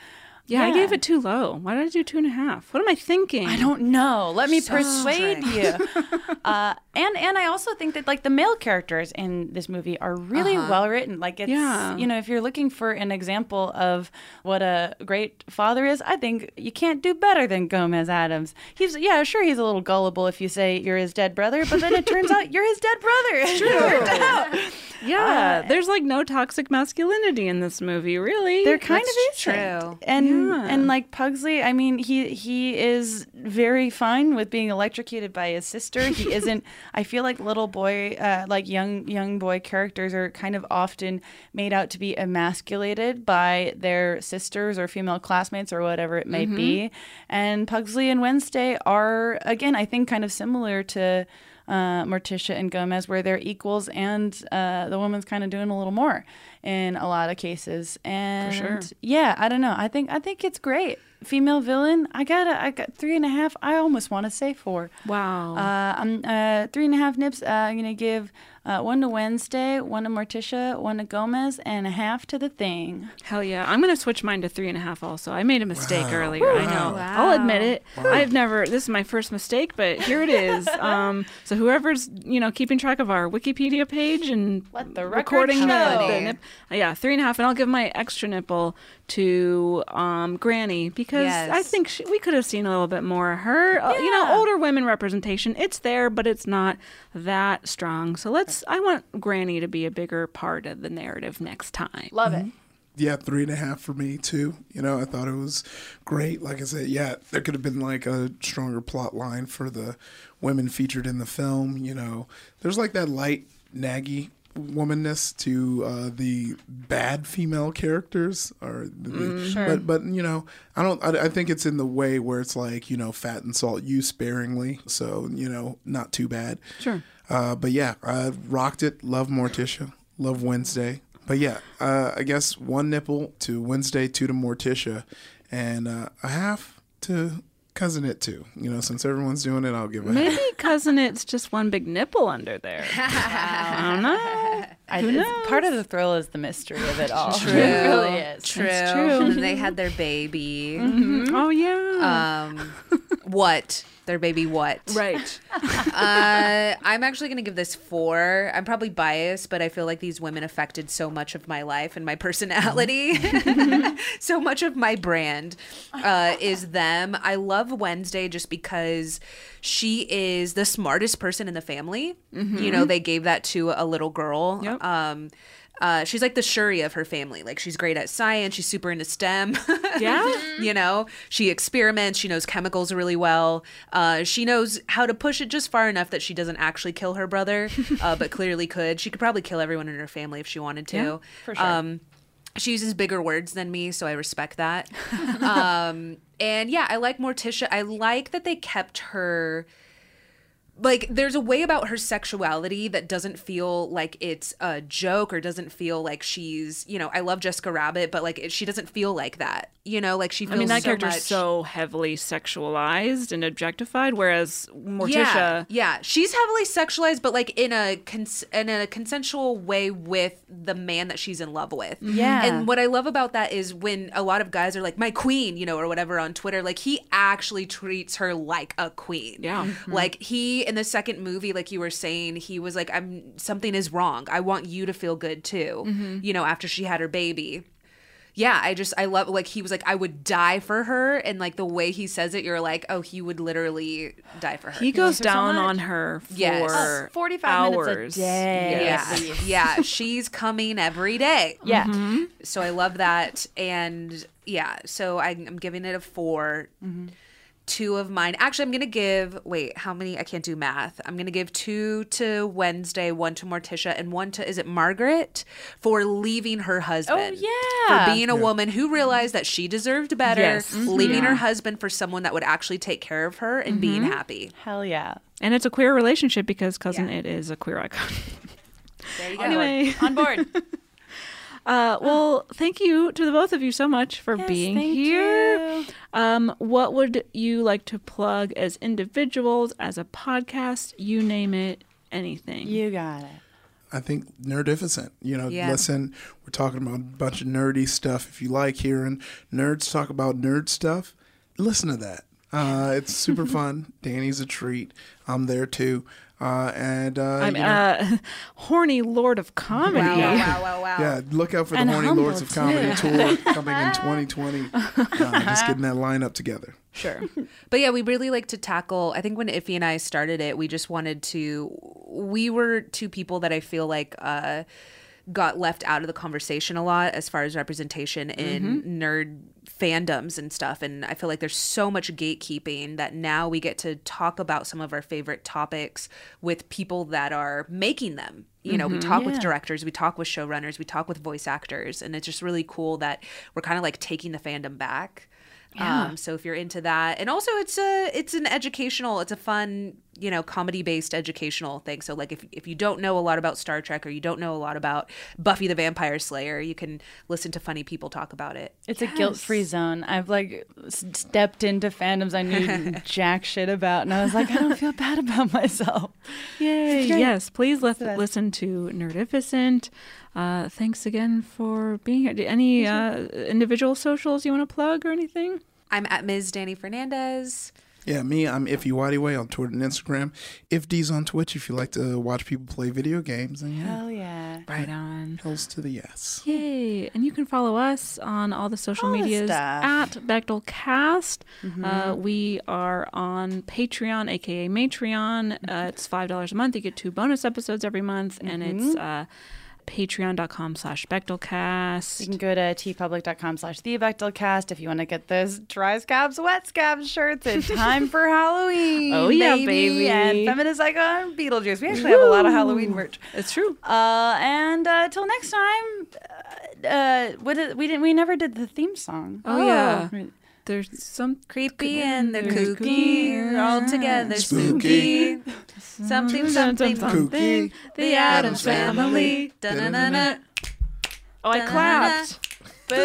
Speaker 2: Yeah, I gave it too low. Why did I do two and a half? What am I thinking?
Speaker 3: I don't know. Let me
Speaker 2: So
Speaker 3: persuade
Speaker 2: strict.
Speaker 3: you. uh, and and I also think that like the male characters in this movie are really
Speaker 2: Uh-huh.
Speaker 3: well written. Like it's
Speaker 2: Yeah.
Speaker 3: you know if you're looking for an example of what a great father is, I think you can't do better than Gomez Addams. He's yeah sure he's a little gullible if you say you're his dead brother, but then it turns out you're his dead brother. It's true.
Speaker 2: Yeah, there's like no toxic masculinity in this movie, really.
Speaker 3: There kind
Speaker 2: That's
Speaker 3: of is and
Speaker 2: Yeah.
Speaker 3: and like Pugsley, I mean, he he is very fine with being electrocuted by his sister. He isn't. I feel like little boy, uh, like young young boy characters are kind of often made out to be emasculated by their sisters or female classmates or whatever it may
Speaker 2: Mhm.
Speaker 3: be. And Pugsley and Wednesday are again, I think, kind of similar to. Uh, Morticia and Gomez, where they're equals, and uh, the woman's kind of doing a little more in a lot of cases. And
Speaker 2: sure.
Speaker 3: yeah, I don't know. I think I think it's great. Female villain. I got a, I got three and a half. I almost want to say four.
Speaker 2: Wow.
Speaker 3: Uh, I'm uh, three and a half nips. Uh, I'm gonna give uh, one to Wednesday, one to Morticia, one to Gomez, and a half to the thing.
Speaker 2: Hell yeah. I'm going to switch mine to three and a half also. I made a mistake
Speaker 3: Wow.
Speaker 2: earlier. I know.
Speaker 3: Wow.
Speaker 2: I'll admit it.
Speaker 3: Wow.
Speaker 2: I've never, this is my first mistake, but here it is. um, so whoever's, you know, keeping track of our Wikipedia page and
Speaker 3: Let the
Speaker 2: recording the,
Speaker 3: show.
Speaker 2: the nip, uh, yeah, three and a half. And I'll give my extra nipple to um, Granny because
Speaker 5: Yes.
Speaker 2: I think she, we could have seen a little bit more of her. Uh, you know, older women representation, it's there, but it's not that strong. So let's, I want Granny to be a bigger part of the narrative next time.
Speaker 3: Love it.
Speaker 4: yeah, three and a half for me too. You know, I thought it was great. Like I said, yeah, there could have been like a stronger plot line for the women featured in the film. You know, there's like that light naggy womanness to uh, the bad female characters or the,
Speaker 3: Mm, sure.
Speaker 4: but but you know i don't I, I think it's in the way where it's like you know fat and salt you sparingly so you know not too bad
Speaker 2: Sure.
Speaker 4: uh, but yeah i rocked it love morticia love wednesday but yeah uh, i guess one nipple to wednesday two to morticia and uh, a half to cousin it too you know since everyone's doing it i'll give it a
Speaker 2: Maybe cousin, it's just one big nipple under there. I don't know.
Speaker 3: I,
Speaker 2: Who knows?
Speaker 3: part of the thrill is the mystery of it all.
Speaker 5: True.
Speaker 3: It really is.
Speaker 5: True.
Speaker 2: That's true.
Speaker 5: And then they had their baby.
Speaker 2: Oh yeah.
Speaker 5: Um, what? Their baby what?
Speaker 2: right.
Speaker 5: Uh, I'm actually going to give this four. I'm probably biased, but I feel like these women affected so much of my life and my personality. so much of my brand uh, is them. I love Wednesday just because she is the smartest person in the family. You know, they gave that to a little girl.
Speaker 2: Yep.
Speaker 5: Um, uh, she's like the Shuri of her family. Like she's great at science. She's super into STEM.
Speaker 2: Yeah.
Speaker 5: you know, she experiments. She knows chemicals really well. Uh, she knows how to push it just far enough that she doesn't actually kill her brother, uh, but clearly could. She could probably kill everyone in her family if she wanted to.
Speaker 2: Yeah,
Speaker 3: for sure.
Speaker 5: Um, she uses bigger words than me, so I respect that. um, and yeah, I like Morticia. I like that they kept her like there's a way about her sexuality that doesn't feel like it's a joke or doesn't feel like she's you know i love jessica rabbit but like it, she doesn't feel like that you know like she feels so
Speaker 2: I mean, that
Speaker 5: so
Speaker 2: character's
Speaker 5: much-
Speaker 2: so heavily sexualized and objectified, whereas Morticia.
Speaker 5: yeah, yeah, she's heavily sexualized, but like in a cons- in a consensual way with the man that she's in love with.
Speaker 3: Yeah.
Speaker 5: and what I love about that is when a lot of guys are like my queen, you know, or whatever on Twitter, like he actually treats her like a queen.
Speaker 2: Yeah. Mm-hmm.
Speaker 5: like he in the second movie, like you were saying, he was like, "I'm something is wrong. I want you to feel good too." Mm-hmm. You know, after she had her baby yeah, I just I love like he was like I would die for her, and like the way he says it, you're like, oh, he would literally die for her.
Speaker 2: He goes
Speaker 3: her so
Speaker 2: down
Speaker 3: much.
Speaker 2: on her for
Speaker 5: Yes.
Speaker 3: Oh, 45 minutes a day.
Speaker 2: Yes.
Speaker 5: yeah, yeah, she's coming every day.
Speaker 3: Yeah.
Speaker 2: Mm-hmm.
Speaker 5: So I love that, and yeah, so I, I'm giving it a 4 Two of mine. Actually, I'm gonna give. Wait, how many? I can't do math. I'm gonna give two to Wednesday, one to Morticia, and one to is it Margaret for leaving her husband.
Speaker 3: Oh, yeah.
Speaker 5: for being a woman who realized that she deserved better,
Speaker 2: Yes.
Speaker 5: leaving her husband for someone that would actually take care of her and being
Speaker 2: Mm-hmm.
Speaker 5: happy.
Speaker 3: Hell yeah.
Speaker 2: And it's a queer relationship because Cousin Itt is a queer icon.
Speaker 5: There you go.
Speaker 2: anyway,
Speaker 3: On board.
Speaker 2: uh, well, thank you to the both of you so much for being
Speaker 3: thank
Speaker 2: here. Um, what would you like to plug as individuals, as a podcast, you name it, anything?
Speaker 3: You got it.
Speaker 4: I think nerdificent. You know,
Speaker 5: Yeah.
Speaker 4: listen, we're talking about a bunch of nerdy stuff. If you like hearing nerds talk about nerd stuff, listen to that. Uh, it's super fun. Dani's a treat. I'm there too. Uh, and uh,
Speaker 2: I'm
Speaker 4: you know,
Speaker 2: uh, horny lord of comedy.
Speaker 5: Wow, wow, wow, wow.
Speaker 4: yeah, look out for
Speaker 3: And
Speaker 4: the Horny
Speaker 3: humble,
Speaker 4: Lords of Comedy tour coming in 2020. Uh, just getting that lineup together.
Speaker 2: Sure.
Speaker 5: But yeah, we really like to tackle. I think when Ify and I started it, we just wanted to. We were two people that I feel like uh, got left out of the conversation a lot as far as representation in nerd fandoms and stuff. And I feel like there's so much gatekeeping that now we get to talk about some of our favorite topics with people that are making them. You know, we talk with directors, we talk with showrunners, we talk with voice actors, and it's just really cool that we're kind of like taking the fandom back. Um, so if you're into that, and also it's a it's an educational, it's a fun, you know, comedy based educational thing. So like if if you don't know a lot about Star Trek or you don't know a lot about Buffy the Vampire Slayer, you can listen to funny people talk about it.
Speaker 3: It's a guilt-free zone. I've like stepped into fandoms I knew jack shit about, and I was like, I don't feel bad about myself.
Speaker 2: Yay. Yes, please let,
Speaker 3: best.
Speaker 2: listen to Nerdificent. Uh, thanks again for being here. Any uh, individual socials you want to plug or anything?
Speaker 5: I'm at Ms. Dani Fernandez.
Speaker 4: Yeah, me, I'm Ify Nwadiwe on Twitter and Instagram. If D's on Twitch, if you like to watch people play video games, then yeah,
Speaker 3: Hell yeah.
Speaker 2: Right on.
Speaker 4: hells to the yes.
Speaker 2: Yay. And you can follow us on all the social
Speaker 3: All the
Speaker 2: medias
Speaker 3: stuff.
Speaker 2: at Bechdelcast. Uh, we are on Patreon, aka Matreon. Uh, it's $5 a month. You get two bonus episodes every month, and it's uh, patreon.com slash Bechdelcast.
Speaker 3: You can go to teepublic.com slash the Bechdelcast if you want to get those dry scabs, wet scabs shirts. It's time for Halloween.
Speaker 2: Oh, yeah, baby.
Speaker 3: And Feminist Icon Beetlejuice. We actually have a lot of Halloween merch.
Speaker 2: It's true.
Speaker 3: Uh, and uh, till next time, uh, uh, what did, we didn't we never did the theme song.
Speaker 2: Oh, yeah. There's some
Speaker 5: creepy and they're kooky, all together spooky. Something, something, something. The Addams Family. Da-na-na-na.
Speaker 2: Oh, I clapped.
Speaker 3: Boo.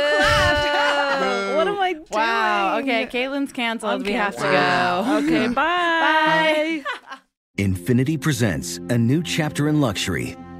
Speaker 2: What am I doing?
Speaker 3: Wow. Okay, Caitlin's canceled. We have to
Speaker 2: Wow.
Speaker 3: go.
Speaker 2: Okay, bye.
Speaker 9: bye. Infiniti presents a new chapter in luxury,